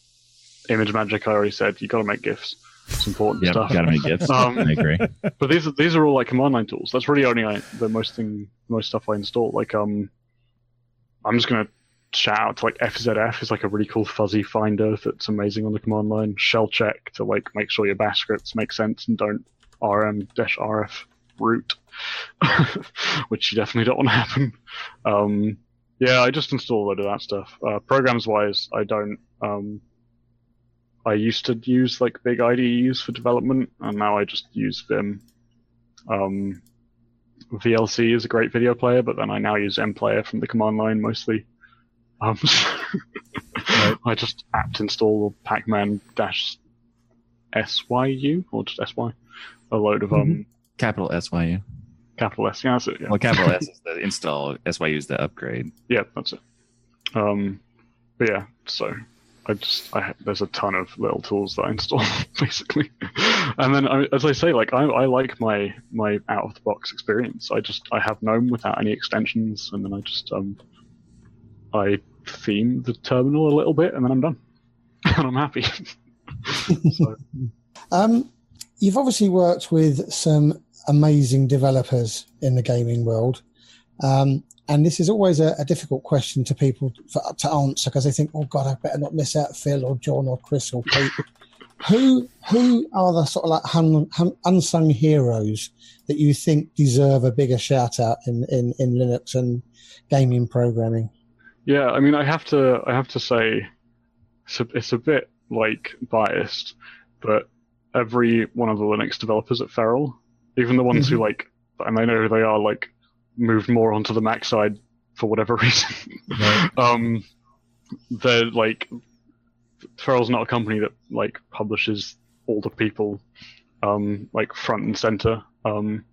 Image Magic. I already said you got to make GIFs. It's important Yep, stuff. gotta make gifts. <laughs> Um, I agree. But these are these are all like command line tools. That's really only I, the most thing, most stuff I install. Like um, I'm just gonna shout out to like FZF is like a really cool fuzzy finder that's amazing on the command line. ShellCheck to like make sure your bash scripts make sense and don't rm-rf root, <laughs> which you definitely don't want to happen. Um, yeah, I just install a lot of that stuff. Uh, programs wise, I don't. Um, I used to use like big IDEs for development, and now I just use Vim. Um, VLC is a great video player, but then I now use MPlayer from the command line mostly. Um, <laughs> I just apt install Pacman dash SYU or just SY, a load of um Capital SYU. Capital S. Yeah, that's it. Yeah. Well, capital S is the install. SYU is the upgrade. Yeah, that's it. Um, but yeah, so I just I there's a ton of little tools that I install <laughs> basically, and then I, as I say, like I, I like my my out of the box experience. I just I have GNOME without any extensions, and then I just um I theme the terminal a little bit, and then I'm done, <laughs> and I'm happy. <laughs> so, Um, you've obviously worked with some amazing developers in the gaming world. Um, and this is always a, a difficult question to people for, to answer because they think, oh God, I better not miss out Phil or John or Chris or Pete. who who are the sort of like unsung heroes that you think deserve a bigger shout out in, in, in Linux and gaming programming? Yeah, I mean, I have to, I have to say, it's a, it's a bit like biased, but every one of the Linux developers at Feral, even the ones who like, and I know who they are, like, moved more onto the Mac side for whatever <laughs> reason. Right. um, they're like, Feral's not a company that like publishes all the people, um, like front and center. Um,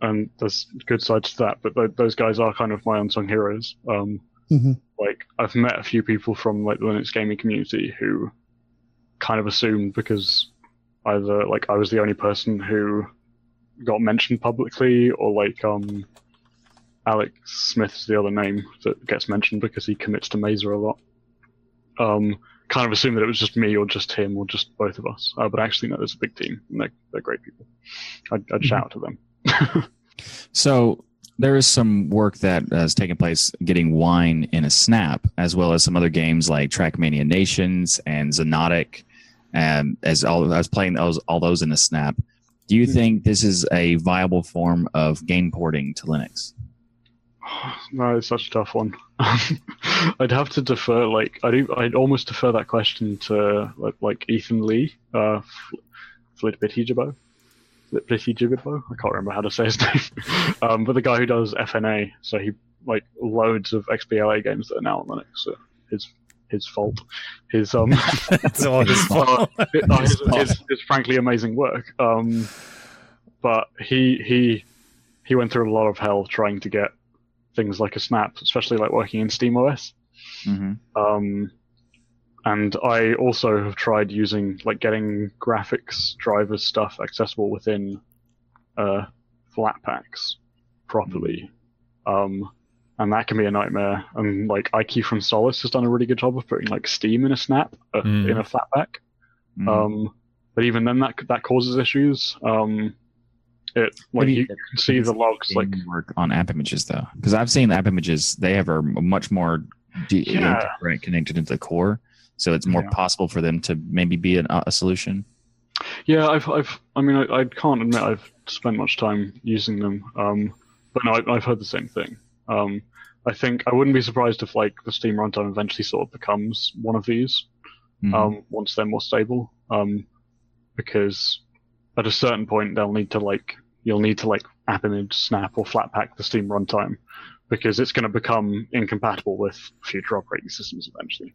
and there's good sides to that, but th- those guys are kind of my unsung heroes. Um, Mhm. like I've met a few people from like the Linux gaming community who kind of assumed because either like I was the only person who got mentioned publicly or like um Alex Smith is the other name that gets mentioned because he commits to Mesa a lot. Um, kind of assumed that it was just me or just him or just both of us. Uh, but actually, no, there's a big team and they're, they're great people. I'd, I'd shout out to them. <laughs> So there is some work that has taken place getting wine in a snap, as well as some other games like Trackmania Nations and Xonotic. And as all I was playing those, all those in a snap. Do you think this is a viable form of game porting to Linux? <sighs> No, it's such a tough one. <laughs> I'd have to defer, like, I'd, I'd almost defer that question to like, like Ethan Lee, uh, f- flibitijibibo. flibitijibibo? I can't remember how to say his <laughs> name. um, but the guy who does FNA, so he like loads of XBLA games that are now on Linux. So his his fault. His um, <laughs> It's all <laughs> <laughs> his fault. uh, his, his, his frankly amazing work. Um, but he he he went through a lot of hell trying to get things like a snap, especially like working in SteamOS. hmm Um, and I also have tried using like getting graphics drivers stuff accessible within uh, Flatpaks properly. Um, and that can be a nightmare. And like Ikey from Solus has done a really good job of putting like Steam in a snap uh, Mm. in a flatpak. Mm-hmm. Um, but even then, that that causes issues. Um, it like you you, can see the logs like work on app images though, because I've seen app images. They have a much more de- Yeah. right connected into the core, so it's more Yeah. possible for them to maybe be an, a solution. Yeah, I've, I've, I mean, I, I can't admit I've spent much time using them. Um, but no, I, I've heard the same thing. Um, I think I wouldn't be surprised if like the Steam runtime eventually sort of becomes one of these Mhm. um, once they're more stable. Um, because at a certain point they'll need to like you'll need to like app image snap or flatpak the Steam runtime because it's going to become incompatible with future operating systems eventually.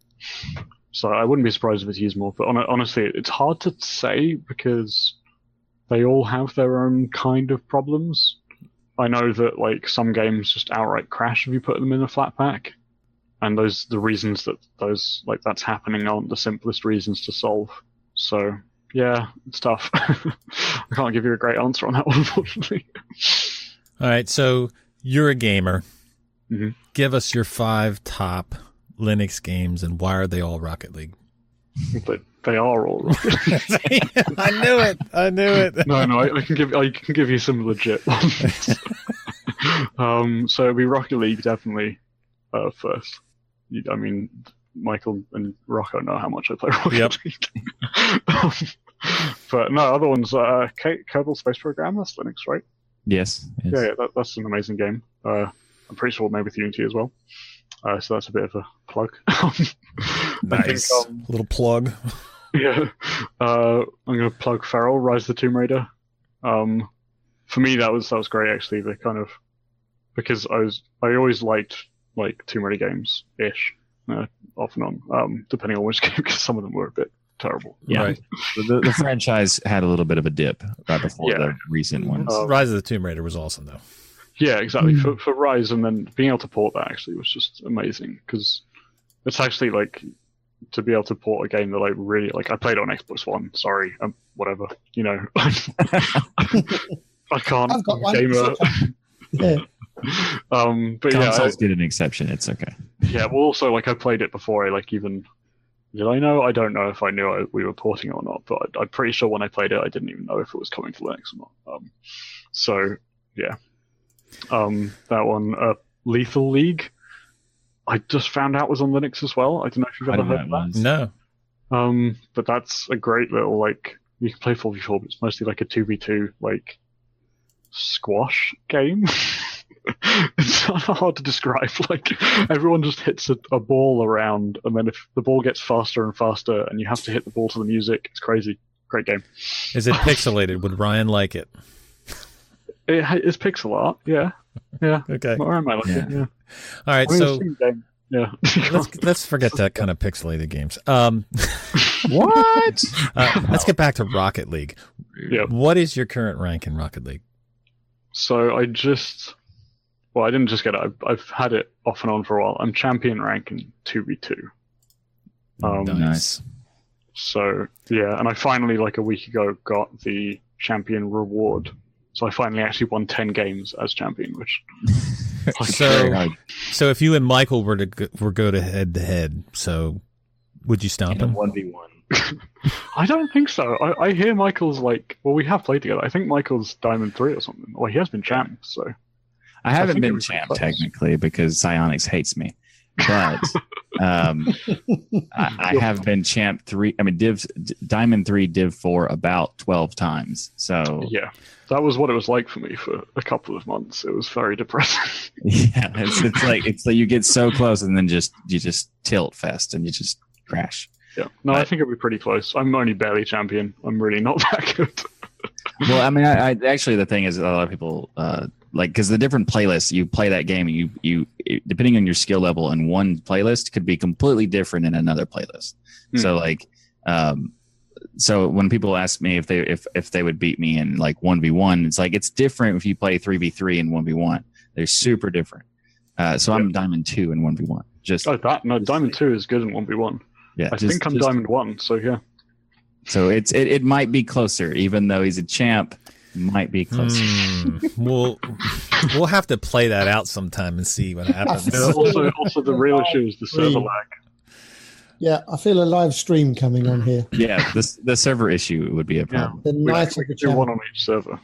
So I wouldn't be surprised if it's used more. But hon- honestly, it's hard to say because they all have their own kind of problems. I know that like some games just outright crash if you put them in a flatpak, and those the reasons that those like that's happening aren't the simplest reasons to solve. So yeah, it's tough. <laughs> I can't give you a great answer on that one, <laughs> unfortunately. All right, so you're a gamer. Mhm. Give us your five top Linux games and why are they all Rocket League? But they are all right. <laughs> <laughs> I knew it. I knew it. no, no, I, I can give I can give you some legit ones. <laughs> um, so it'd be Rocket League definitely uh, first. You- I mean, Michael and Rocco know how much I play Rocket Yep. League. um, but no, other ones. Uh, K- Kerbal Space Program. That's Linux, right? yes, yes. Yeah, yeah that, that's an amazing game. Uh, I'm pretty sure made with Unity as well. Uh, so that's a bit of a plug. I <laughs> think, Nice. um, Little plug. yeah. <laughs> Uh, I'm gonna plug Feral, Rise of the Tomb Raider. Um, for me, that was that was great actually. The kind of because I was I always liked like Tomb Raider games ish, uh, off and on, um, depending on which <laughs> game because some of them were a bit terrible. Yeah. Right. The, the franchise had a little bit of a dip right before Yeah. the recent ones. Uh, Rise of the Tomb Raider was awesome though. Yeah, exactly. Mm. For for Rise, and then being able to port that actually was just amazing because it's actually like to be able to port a game that like really like I played on Xbox One. Sorry, um, whatever. You know, <laughs> I can't. I've got a one. gamer. <laughs> Yeah. um, but yeah, I- Consoles get an exception. It's okay. yeah. Well, also like I played it before. I like even did I know? I don't know if I knew I, we were porting it or not, but I, I'm pretty sure when I played it, I didn't even know if it was coming to Linux or not. Um, so yeah, um, that one, uh, Lethal League. I just found out was on Linux as well. I don't know if you've ever heard of that. No. Um, but that's a great little like you can play 4v4, but it's mostly like a 2v2 like squash game. <laughs> it's hard to describe. <laughs> Like everyone just hits a, a ball around, and then if the ball gets faster and faster, and you have to hit the ball to the music, it's crazy. Great game. Is it pixelated? Would Ryan like it? It ha- it's pixel art. Yeah, yeah. <laughs> Okay. All I might like it. Yeah. right. I mean, So it's a good game. Yeah. <laughs> let's let's forget that kind of pixelated games. Um, <laughs> What? uh, let's get back to Rocket League. Yeah. What is your current rank in Rocket League? So I just, well, I didn't just get it. I've, I've had it off and on for a while. I'm champion rank in two v two. Um, Nice. So yeah, and I finally like a week ago got the champion reward. So I finally actually won ten games as champion, which <laughs> So- So if you and Michael were to go, were go to head to head, so would you stomp him? one v one. <laughs> I don't think so. I, I hear Michael's like, well, we have played together. I think Michael's diamond three or something. Well, he has been champ, so I haven't think it been champ close. technically because Psyonix hates me, but um, I, I have been champ three. I mean, Div Diamond three, Div four about twelve times. So yeah, that was what it was like for me for a couple of months. It was very depressing. <laughs> yeah, it's, it's like it's like you get so close and then just you just tilt fest and you just crash. Yeah. No, I think it'll be pretty close. I'm only barely champion. I'm really not <laughs> that good. well, I mean, I, I actually the thing is a lot of people uh, like because the different playlists you play that game, you you depending on your skill level in one playlist could be completely different in another playlist. Hmm. So like, um, so when people ask me if they if if they would beat me in like one v one, it's like it's different if you play three v three and one v one. They're super different. Uh, so I'm diamond two in one v one. Just Oh, that no, Diamond Two is good in one v one. yeah, I just- think I'm just- Diamond One. So yeah. So it's it, it might be closer, even though he's a champ. Might be closer. Hmm. <laughs> we'll we'll have to play that out sometime and see what happens. Yeah, also, also the real issue is the <laughs> server lag. Yeah, I feel a live stream coming on here. Yeah, this the server issue would be a problem. The We, night we could do one on each server.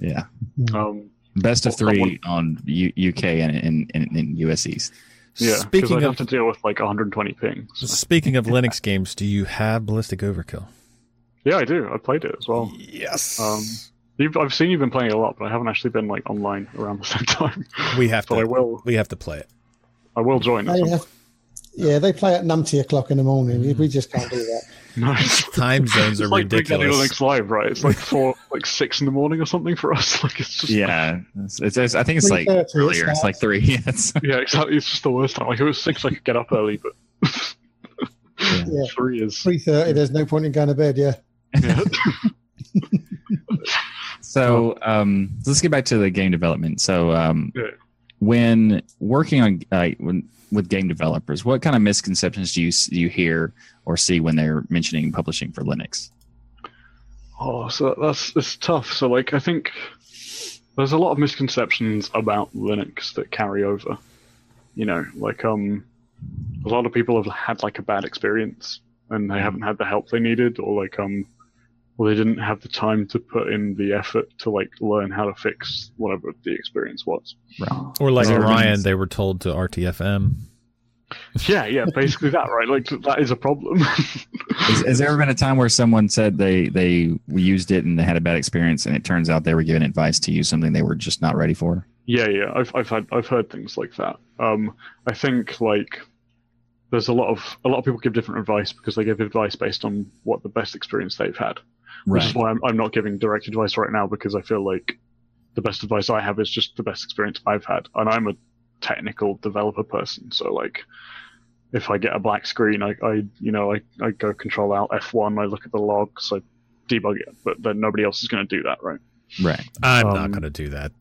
Yeah, Um, best of three on U- UK and in, in, in US East. yeah, Speaking I'd of have to deal with like 120 ping. so- speaking of Linux games, do you have Ballistic Overkill? Yeah, I do. I played it as well. Yes. Um, You've, I've seen you've been playing it a lot, but I haven't actually been like online around <laughs> the same time. we have But I to. will. We have to play it. I will join. at They have, yeah, they play at numpty o'clock in the morning. We just can't do that. <laughs> Nice. <laughs> Time zones are It's like Big Daddy ridiculous. Linux Live, right? It's like four, like six in the morning or something for us. Like it's just Yeah, it's, it's, it's- I think it's like 3:30 it earlier. It's like starts. three. Yes. yeah, exactly. It's just the worst time. Like it was six, I could get up early, but Yeah. three is Three thirty. There's no point in going to bed. Yeah. yeah. So um, let's get back to the game development. So um, when working on uh, when, with game developers, what kind of misconceptions do you do you hear or see when they're mentioning publishing for Linux? Oh, so that's it's tough. So like I think there's a lot of misconceptions about Linux that carry over. You know, like um a lot of people have had like a bad experience and they haven't had the help they needed or like um or they didn't have the time to put in the effort to like learn how to fix whatever the experience was. Or like So Orion, everything's- they were told to RTFM. Yeah, yeah, basically that, right? Like that is a problem. <laughs> Has, has there ever been a time where someone said they they used it and they had a bad experience, and it turns out they were given advice to use something they were just not ready for? Yeah, yeah, I've I've had I've heard things like that. Um, I think like there's a lot of a lot of people give different advice because they give advice based on what the best experience they've had, which is why I'm I'm not giving direct advice right now because I feel like the best advice I have is just the best experience I've had, and I'm a technical developer person, so like. If I get a black screen, I, I you know, I, I go Control Alt F1, I look at the logs, I debug it, but then nobody else is going to do that, right? Right. I'm Um, not going to do that.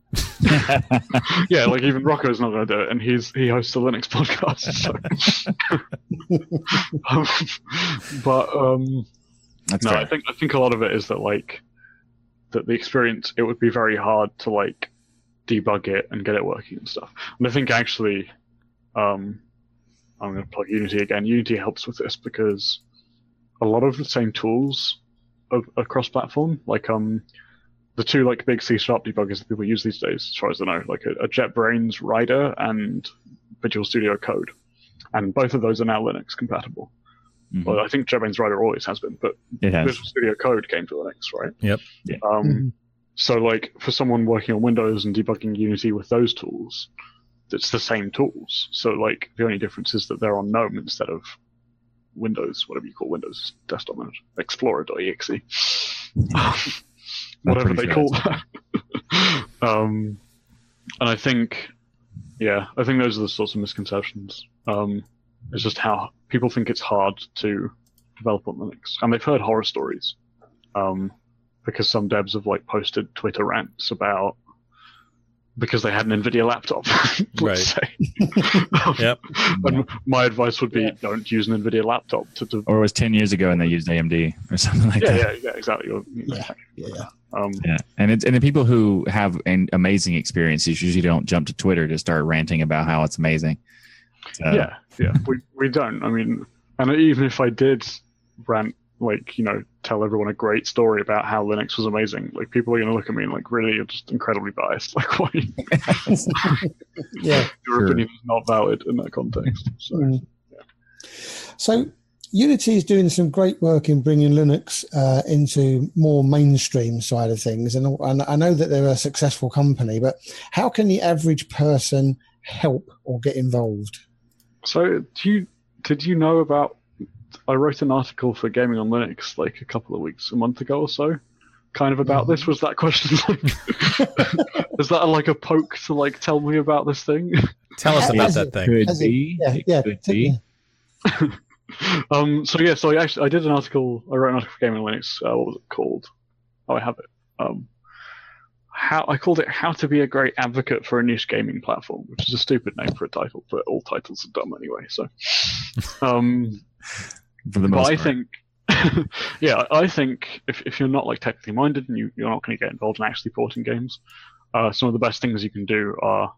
<laughs> yeah, like even Rocco's not going to do it, and he's he hosts a Linux <laughs> podcast. So. <laughs> um, but um, That's no, fair. I think I think a lot of it is that like that the experience it would be very hard to like debug it and get it working and stuff. And I think actually, um, I'm going to plug Unity again. Unity helps with this because a lot of the same tools are, are cross-platform. Like um, the two like big C sharp debuggers that people use these days, as far as I know, like a, a JetBrains Rider and Visual Studio Code, and both of those are now Linux compatible. Mhm. Well, I think JetBrains Rider always has been, but it has. Visual Studio Code came to Linux, right? Yep. Yeah. Um, Mhm. So, like, for someone working on Windows and debugging Unity with those tools, it's the same tools. So, like, the only difference is that they're on GNOME instead of Windows, whatever you call Windows Desktop Manager, Explorer.exe, <laughs> whatever they sure call that. <laughs> um, and I think, yeah, I think those are the sorts of misconceptions. Um, it's just how people think it's hard to develop on Linux, and they've heard horror stories. Um, because some devs have like posted Twitter rants about because they had an Nvidia laptop. <laughs> let's say. <laughs> Um, Yep. And my advice would be don't use an Nvidia laptop to. to Or it was ten years ago and they used AMD or <laughs> something like yeah, that. yeah, yeah, exactly. Or, you know, Yeah, yeah. Um, Yeah, and it's and the people who have an amazing experiences usually don't jump to Twitter to start ranting about how it's amazing. So, yeah, yeah. We we don't. I mean, and even if I did rant, like you know, tell everyone a great story about how Linux was amazing, like people are going to look at me and like, really, you're just incredibly biased. <laughs> Like, why <laughs> Yeah. your Sure. opinion is not valid in that context? So. Mm. So Unity is doing some great work in bringing Linux uh, into more mainstream side of things, and, and I know that they're a successful company. But how can the average person help or get involved? So, do you did you know about I wrote an article for Gaming on Linux like a couple of weeks, a month ago or so, kind of about this. Was that question like, <laughs> is that like a poke to like tell me about this thing? Tell us As about it that thing. Could As it- be. yeah, It yeah, could t- be. <laughs> um, so yeah, so I actually I did an article. I wrote an article for Gaming on Linux. Uh, what was it called? Oh, I have it. Um, how I called it "How to Be a Great Advocate for a Niche Gaming Platform," which is a stupid name for a title, but all titles are dumb anyway. So, <laughs> um, For the but most I part. think, <laughs> yeah, I think if if you're not like technically minded and you you're not going to get involved in actually porting games, uh, some of the best things you can do are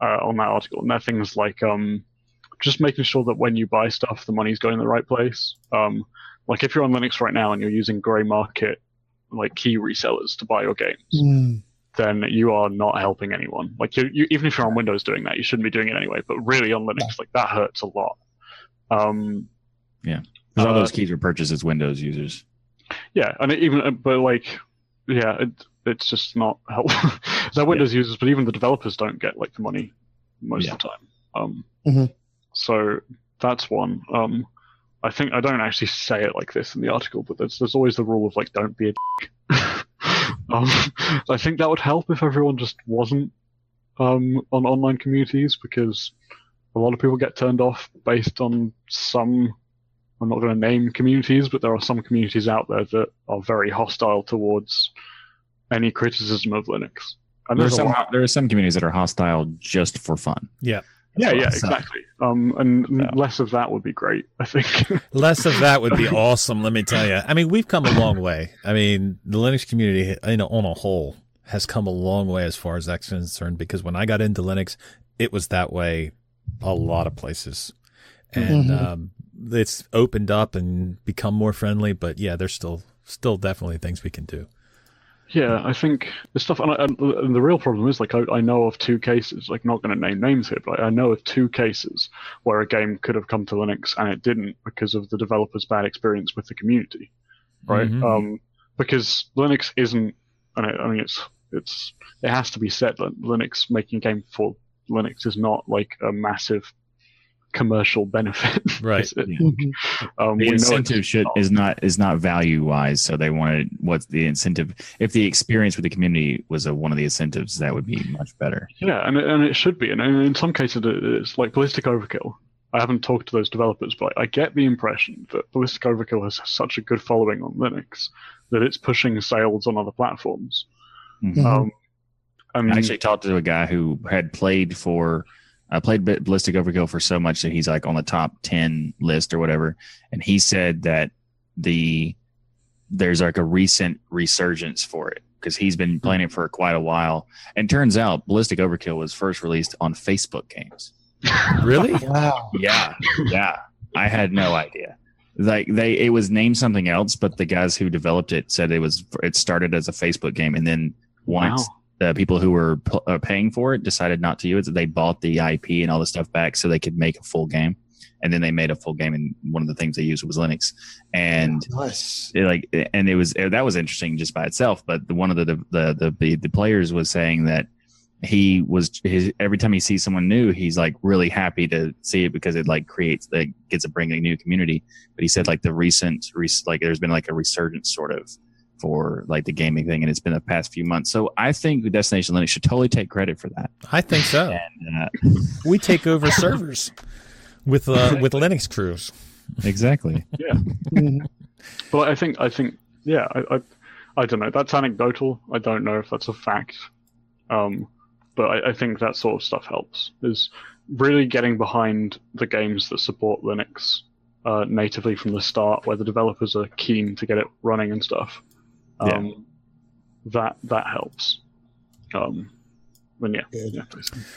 uh, on that article, and they're things like um, just making sure that when you buy stuff, the money's going in the right place. Um, like if you're on Linux right now and you're using grey market like key resellers to buy your games, Mm, then you are not helping anyone. Like you, you, even if you're on Windows doing that, you shouldn't be doing it anyway. But really on Linux, like that hurts a lot. Yeah, because all uh, those keys were purchased as Windows users. yeah, and it even but like yeah, it, it's just not helpful. <laughs> They're Windows users, but even the developers don't get like the money most Yeah. of the time. Um, Mhm. so that's one. Um, I think I don't actually say it like this in the article, but there's there's always the rule of like don't be a <laughs> dick. Um, <laughs> I think that would help if everyone just wasn't um, on online communities because a lot of people get turned off based on some. I'm not going to name communities, but there are some communities out there that are very hostile towards any criticism of Linux. And There are there's some there are some communities that are hostile just for fun. Yeah. Yeah, yeah, So- exactly. Um, and So. less of that would be great. I think. <laughs> Less of that would be awesome, let me tell you. I mean, we've come a long way. I mean, the Linux community you know, on a whole has come a long way as far as that's concerned because when I got into Linux, it was that way a lot of places. And Mhm. um, it's opened up and become more friendly, but yeah, there's still still definitely things we can do. Yeah, I think the stuff, and, I, and the real problem is like I, I know of two cases. Like, not going to name names here, but I know of two cases where a game could have come to Linux and it didn't because of the developer's bad experience with the community, right? Mhm. Um, because Linux isn't, I mean it's it's it has to be said that Linux making a game for Linux is not like a massive commercial benefit. <laughs> Right. Is it? mhm. Um, The we incentive should is not is not value wise, so they wanted what's the incentive? If the experience with the community was a, one of the incentives, that would be much better. Yeah, and it, and it should be. And in in some cases, it's like Ballistic Overkill. I haven't talked to those developers, but I get the impression that Ballistic Overkill has such a good following on Linux that it's pushing sales on other platforms. Mhm. Mhm. Um, and I actually talked to a guy who had played for I played Ballistic Overkill for so much that he's like on the top ten list or whatever, and he said that the there's like a recent resurgence for it because he's been hmm. playing it for quite a while, and turns out Ballistic Overkill was first released on Facebook games. <laughs> Really? Wow. Yeah, yeah, I had no idea. Like they, it was named something else, but the guys who developed it said it was it started as a Facebook game, and then once Wow. The people who were p- uh, paying for it decided not to use it. They bought the IP and all the stuff back so they could make a full game, and then they made a full game. And one of the things they used was Linux, and Nice. it, like, and it was that was interesting just by itself. But the, one of the the, the the the players was saying that he was his, every time he sees someone new, he's like really happy to see it because it like creates like gets to bring a new community. But he said like the recent rec- like there's been like a resurgence sort of for like the gaming thing, and it's been the past few months. So I think Destination Linux should totally take credit for that. I think so. <laughs> And uh, We take over servers with uh, with Linux crews. exactly, <laughs> Yeah. But I think, I think, yeah, I, I, I don't know. That's anecdotal. I don't know if that's a fact. Um, but I, I think that sort of stuff helps. Is really getting behind the games that support Linux uh, natively from the start, where the developers are keen to get it running and stuff. Um, That that helps. Um, and yeah, yeah.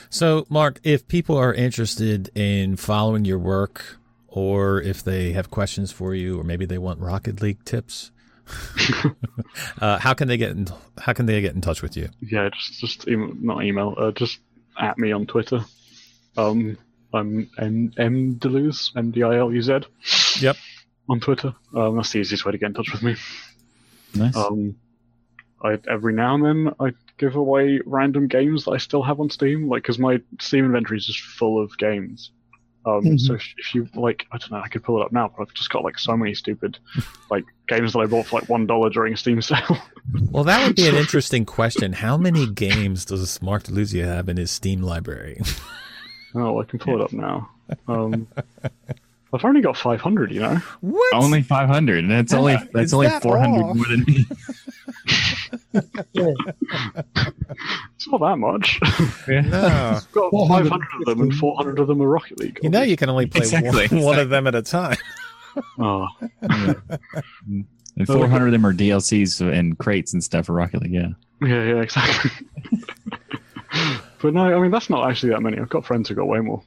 So, Mark, if people are interested in following your work, or if they have questions for you, or maybe they want Rocket League tips, <laughs> uh, how can they get in, how can they get in touch with you? yeah, just just email, not email, uh, just at me on Twitter. Um, I'm M M Deleuze, M D I L U Z. Yep. On Twitter, um, that's the easiest way to get in touch with me. Nice. Um, I every now and then I give away random games that I still have on Steam, like because my Steam inventory is just full of games. Um, Mhm. So if, if you like, I don't know, I could pull it up now, but I've just got like so many stupid like games that I bought for like one dollar during a Steam <laughs> sale. Well, that would be an interesting question. How many games does Mark Di Luzio have in his Steam library? oh, I can pull it up now. Um, <laughs> I've only got 500, you know. What? Only 500. And that's only Is that's only that 400 all? more than me. <laughs> It's not that much. <laughs> No. I've got 500 of them, and 400 of them are Rocket League. You know you can only play Exactly, one, one of them at a time. Oh, And 400 of them are DLCs and crates and stuff for Rocket League. Yeah. yeah, yeah, exactly. <laughs> but no, I mean that's not actually that many. I've got friends who got way more.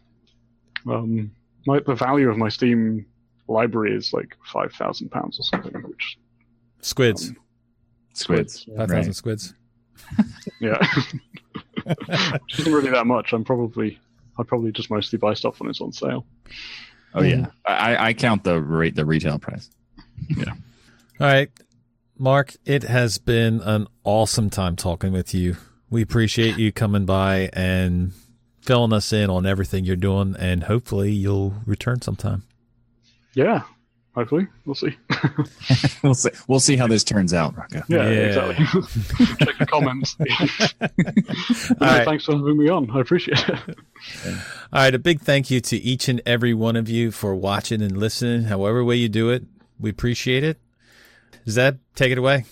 Um, my, the value of my Steam library is like five thousand pounds or something, which Squids. Um, squids. five thousand Right. squids. <laughs> yeah, <laughs> which isn't really that much. I'm probably I probably just mostly buy stuff when it's on sale. Oh yeah. I, I count the rate the retail price. Yeah. All right. Mark, it has been an awesome time talking with you. We appreciate you coming by and filling us in on everything you're doing, and hopefully you'll return sometime. Yeah, hopefully we'll see. <laughs> we'll see. We'll see how this turns out, Rocco. Yeah, Yeah. exactly. <laughs> Check the comments. <laughs> No, right. Thanks for having me on. I appreciate it. All right, a big thank you to each and every one of you for watching and listening, however way you do it. We appreciate it. Zeb, take it away.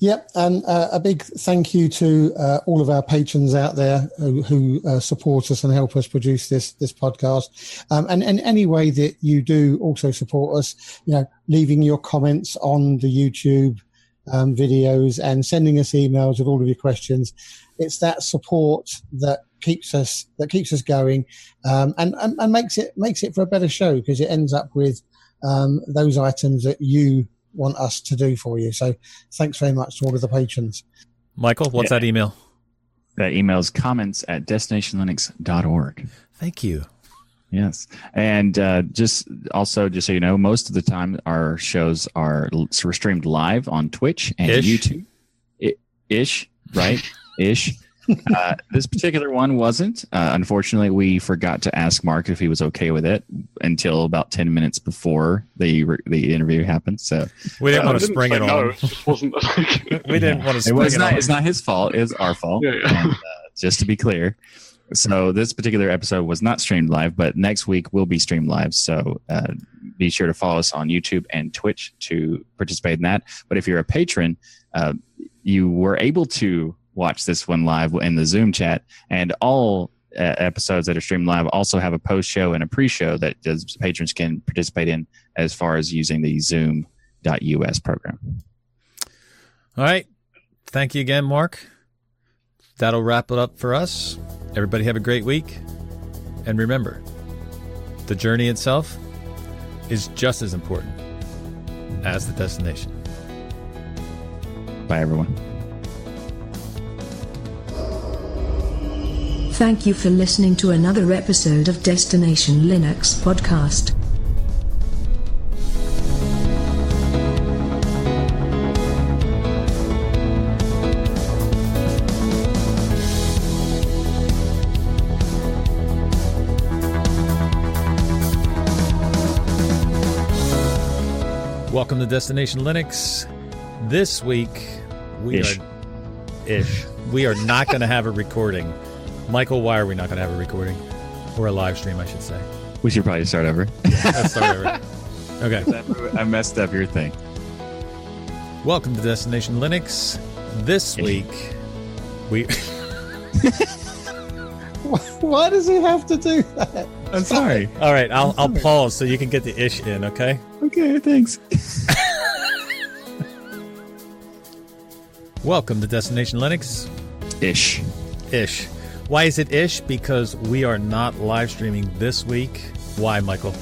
Yep, and uh, a big thank you to uh, all of our patrons out there who, who uh, support us and help us produce this this podcast. Um, and and any way that you do also support us, you know, leaving your comments on the YouTube um, videos and sending us emails with all of your questions. It's that support that keeps us that keeps us going, um, and, and and makes it makes it for a better show because it ends up with um, those items that you want us to do for you. So thanks very much to all of the patrons. Michael, what's Yeah. that email? That email's comments at destinationlinux.org. Thank you. Yes. And uh, just also, just so you know, most of the time our shows are l- we're streamed live on Twitch and Ish. YouTube. I- ish, right? <laughs> Ish. Uh, this particular one wasn't. Uh, unfortunately, we forgot to ask Mark if he was okay with it until about 10 minutes before the re- the interview happened. So We didn't Uh, want to spring say it no, on. it wasn't. <laughs> Like, We didn't want to it was it not, on. it's not his fault. It's our fault. Yeah, yeah. And, uh, just to be clear. So this particular episode was not streamed live, but next week will be streamed live. So uh, be sure to follow us on YouTube and Twitch to participate in that. But if you're a patron, uh, you were able to watch this one live in the Zoom chat, and all uh, episodes that are streamed live also have a post show and a pre show that does, patrons can participate in as far as using the Zoom.us program. All right. Thank you again, Mark. That'll wrap it up for us. Everybody have a great week. And remember, the journey itself is just as important as the destination. Bye, everyone. Thank you for listening to another episode of Destination Linux podcast. Welcome to Destination Linux. This week, we Ish. are ish. We are not going to have a recording. Michael, why are we not going to have a recording or a live stream? I should say. We should probably start over. Let's start over. <laughs> Okay. I messed up your thing. Welcome to Destination Linux. This week, we. <laughs> Why does he have to do that? I'm sorry. All right, I'll I'll pause so you can get the ish in. Okay. Okay, thanks. <laughs> Welcome to Destination Linux. Ish. Ish. Why is it ish? Because we are not live streaming this week. Why, Michael?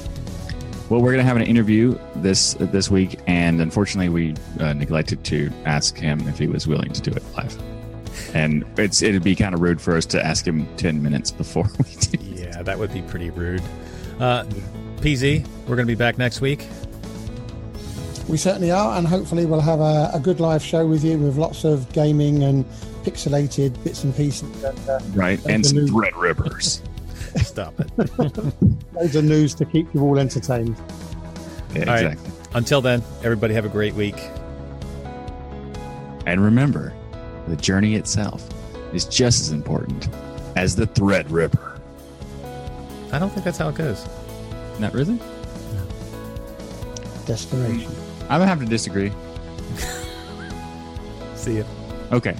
Well, we're gonna have an interview this this week, and unfortunately, we uh, neglected to ask him if he was willing to do it live. And it's it'd be kind of rude for us to ask him ten minutes before <laughs> we do. Yeah, that would be pretty rude. Uh, PZ, we're going to be back next week. We certainly are, and hopefully we'll have a, a good live show with you with lots of gaming and pixelated bits and pieces. And, uh, Right, And and some new- Threadrippers. <laughs> Stop it. <laughs> Loads of news to keep you all entertained. Yeah, All right. exactly. Until then, everybody have a great week. And remember, the journey itself is just as important as the Threadripper. I don't think that's how it goes. Not really? Destination. I'm gonna have to disagree. <laughs> See you. Okay, bye.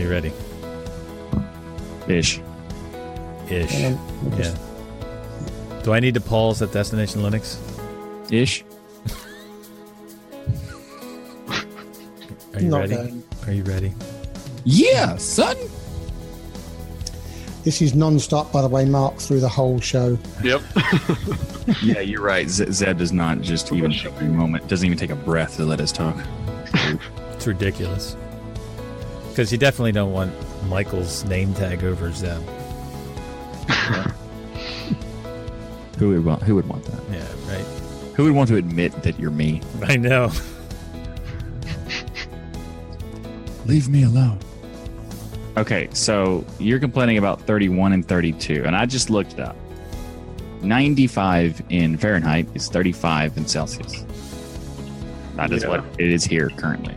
Are you ready? Ish. Ish. And Yeah. Do I need to pause at Destination Linux? Ish. Are you not ready? going. Are you ready? Yeah, son. This is non-stop, by the way, Mark, through the whole show. Yep. <laughs> Yeah, you're right. Z- Zeb does not just even take a moment, doesn't even take a breath to let us talk. It's ridiculous. Because you definitely don't want Michael's name tag over Zeb. Uh, <laughs> who would want? Who would want that? Yeah, right. Who would want to admit that you're me? I know. Leave me alone. Okay, so you're complaining about 31 and 32, and I just looked it up. 95 in Fahrenheit is 35 in Celsius. That is Yeah. what it is here currently.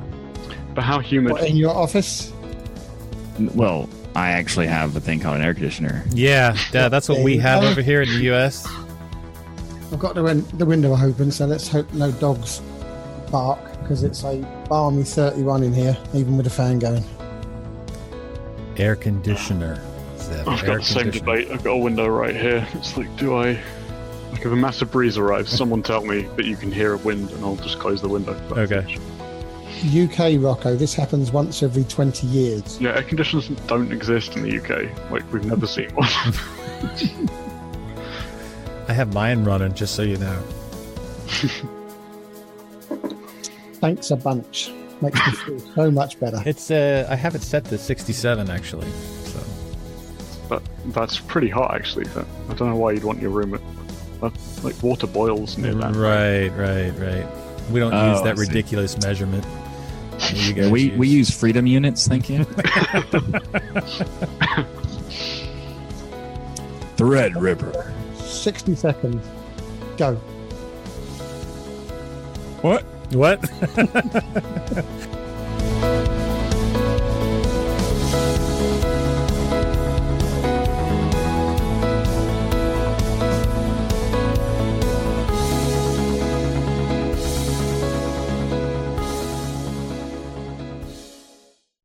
But how humid? What, in your office? Well, I actually have a thing called an air conditioner. Yeah, yeah, that's what we have over here in the U.S. I've got the, win- the window open, so let's hope no dogs bark because it's a balmy 31 in here, even with the fan going. Air conditioner. Zeb, I've got the same debate. I've got a window right here. It's like, do I? Like, if a massive breeze arrives, someone tell me that you can hear a wind, and I'll just close the window. Okay. UK, Rocco, this happens once every 20 years. Yeah, air conditioners don't exist in the UK. Like, we've never seen one. <laughs> <laughs> I have mine running, just so you know. Thanks a bunch. Makes me feel <laughs> so much better. It's uh, I have it set to 67 actually. So but that's pretty hot, actually. So I don't know why you'd want your room at. Uh, like, water boils near that. right, right, right. We don't Oh, use that ridiculous measurement. you Yeah, guys we, we use freedom units, thank you. <laughs> Threadripper. 60 seconds. Go. What? what? <laughs> <laughs>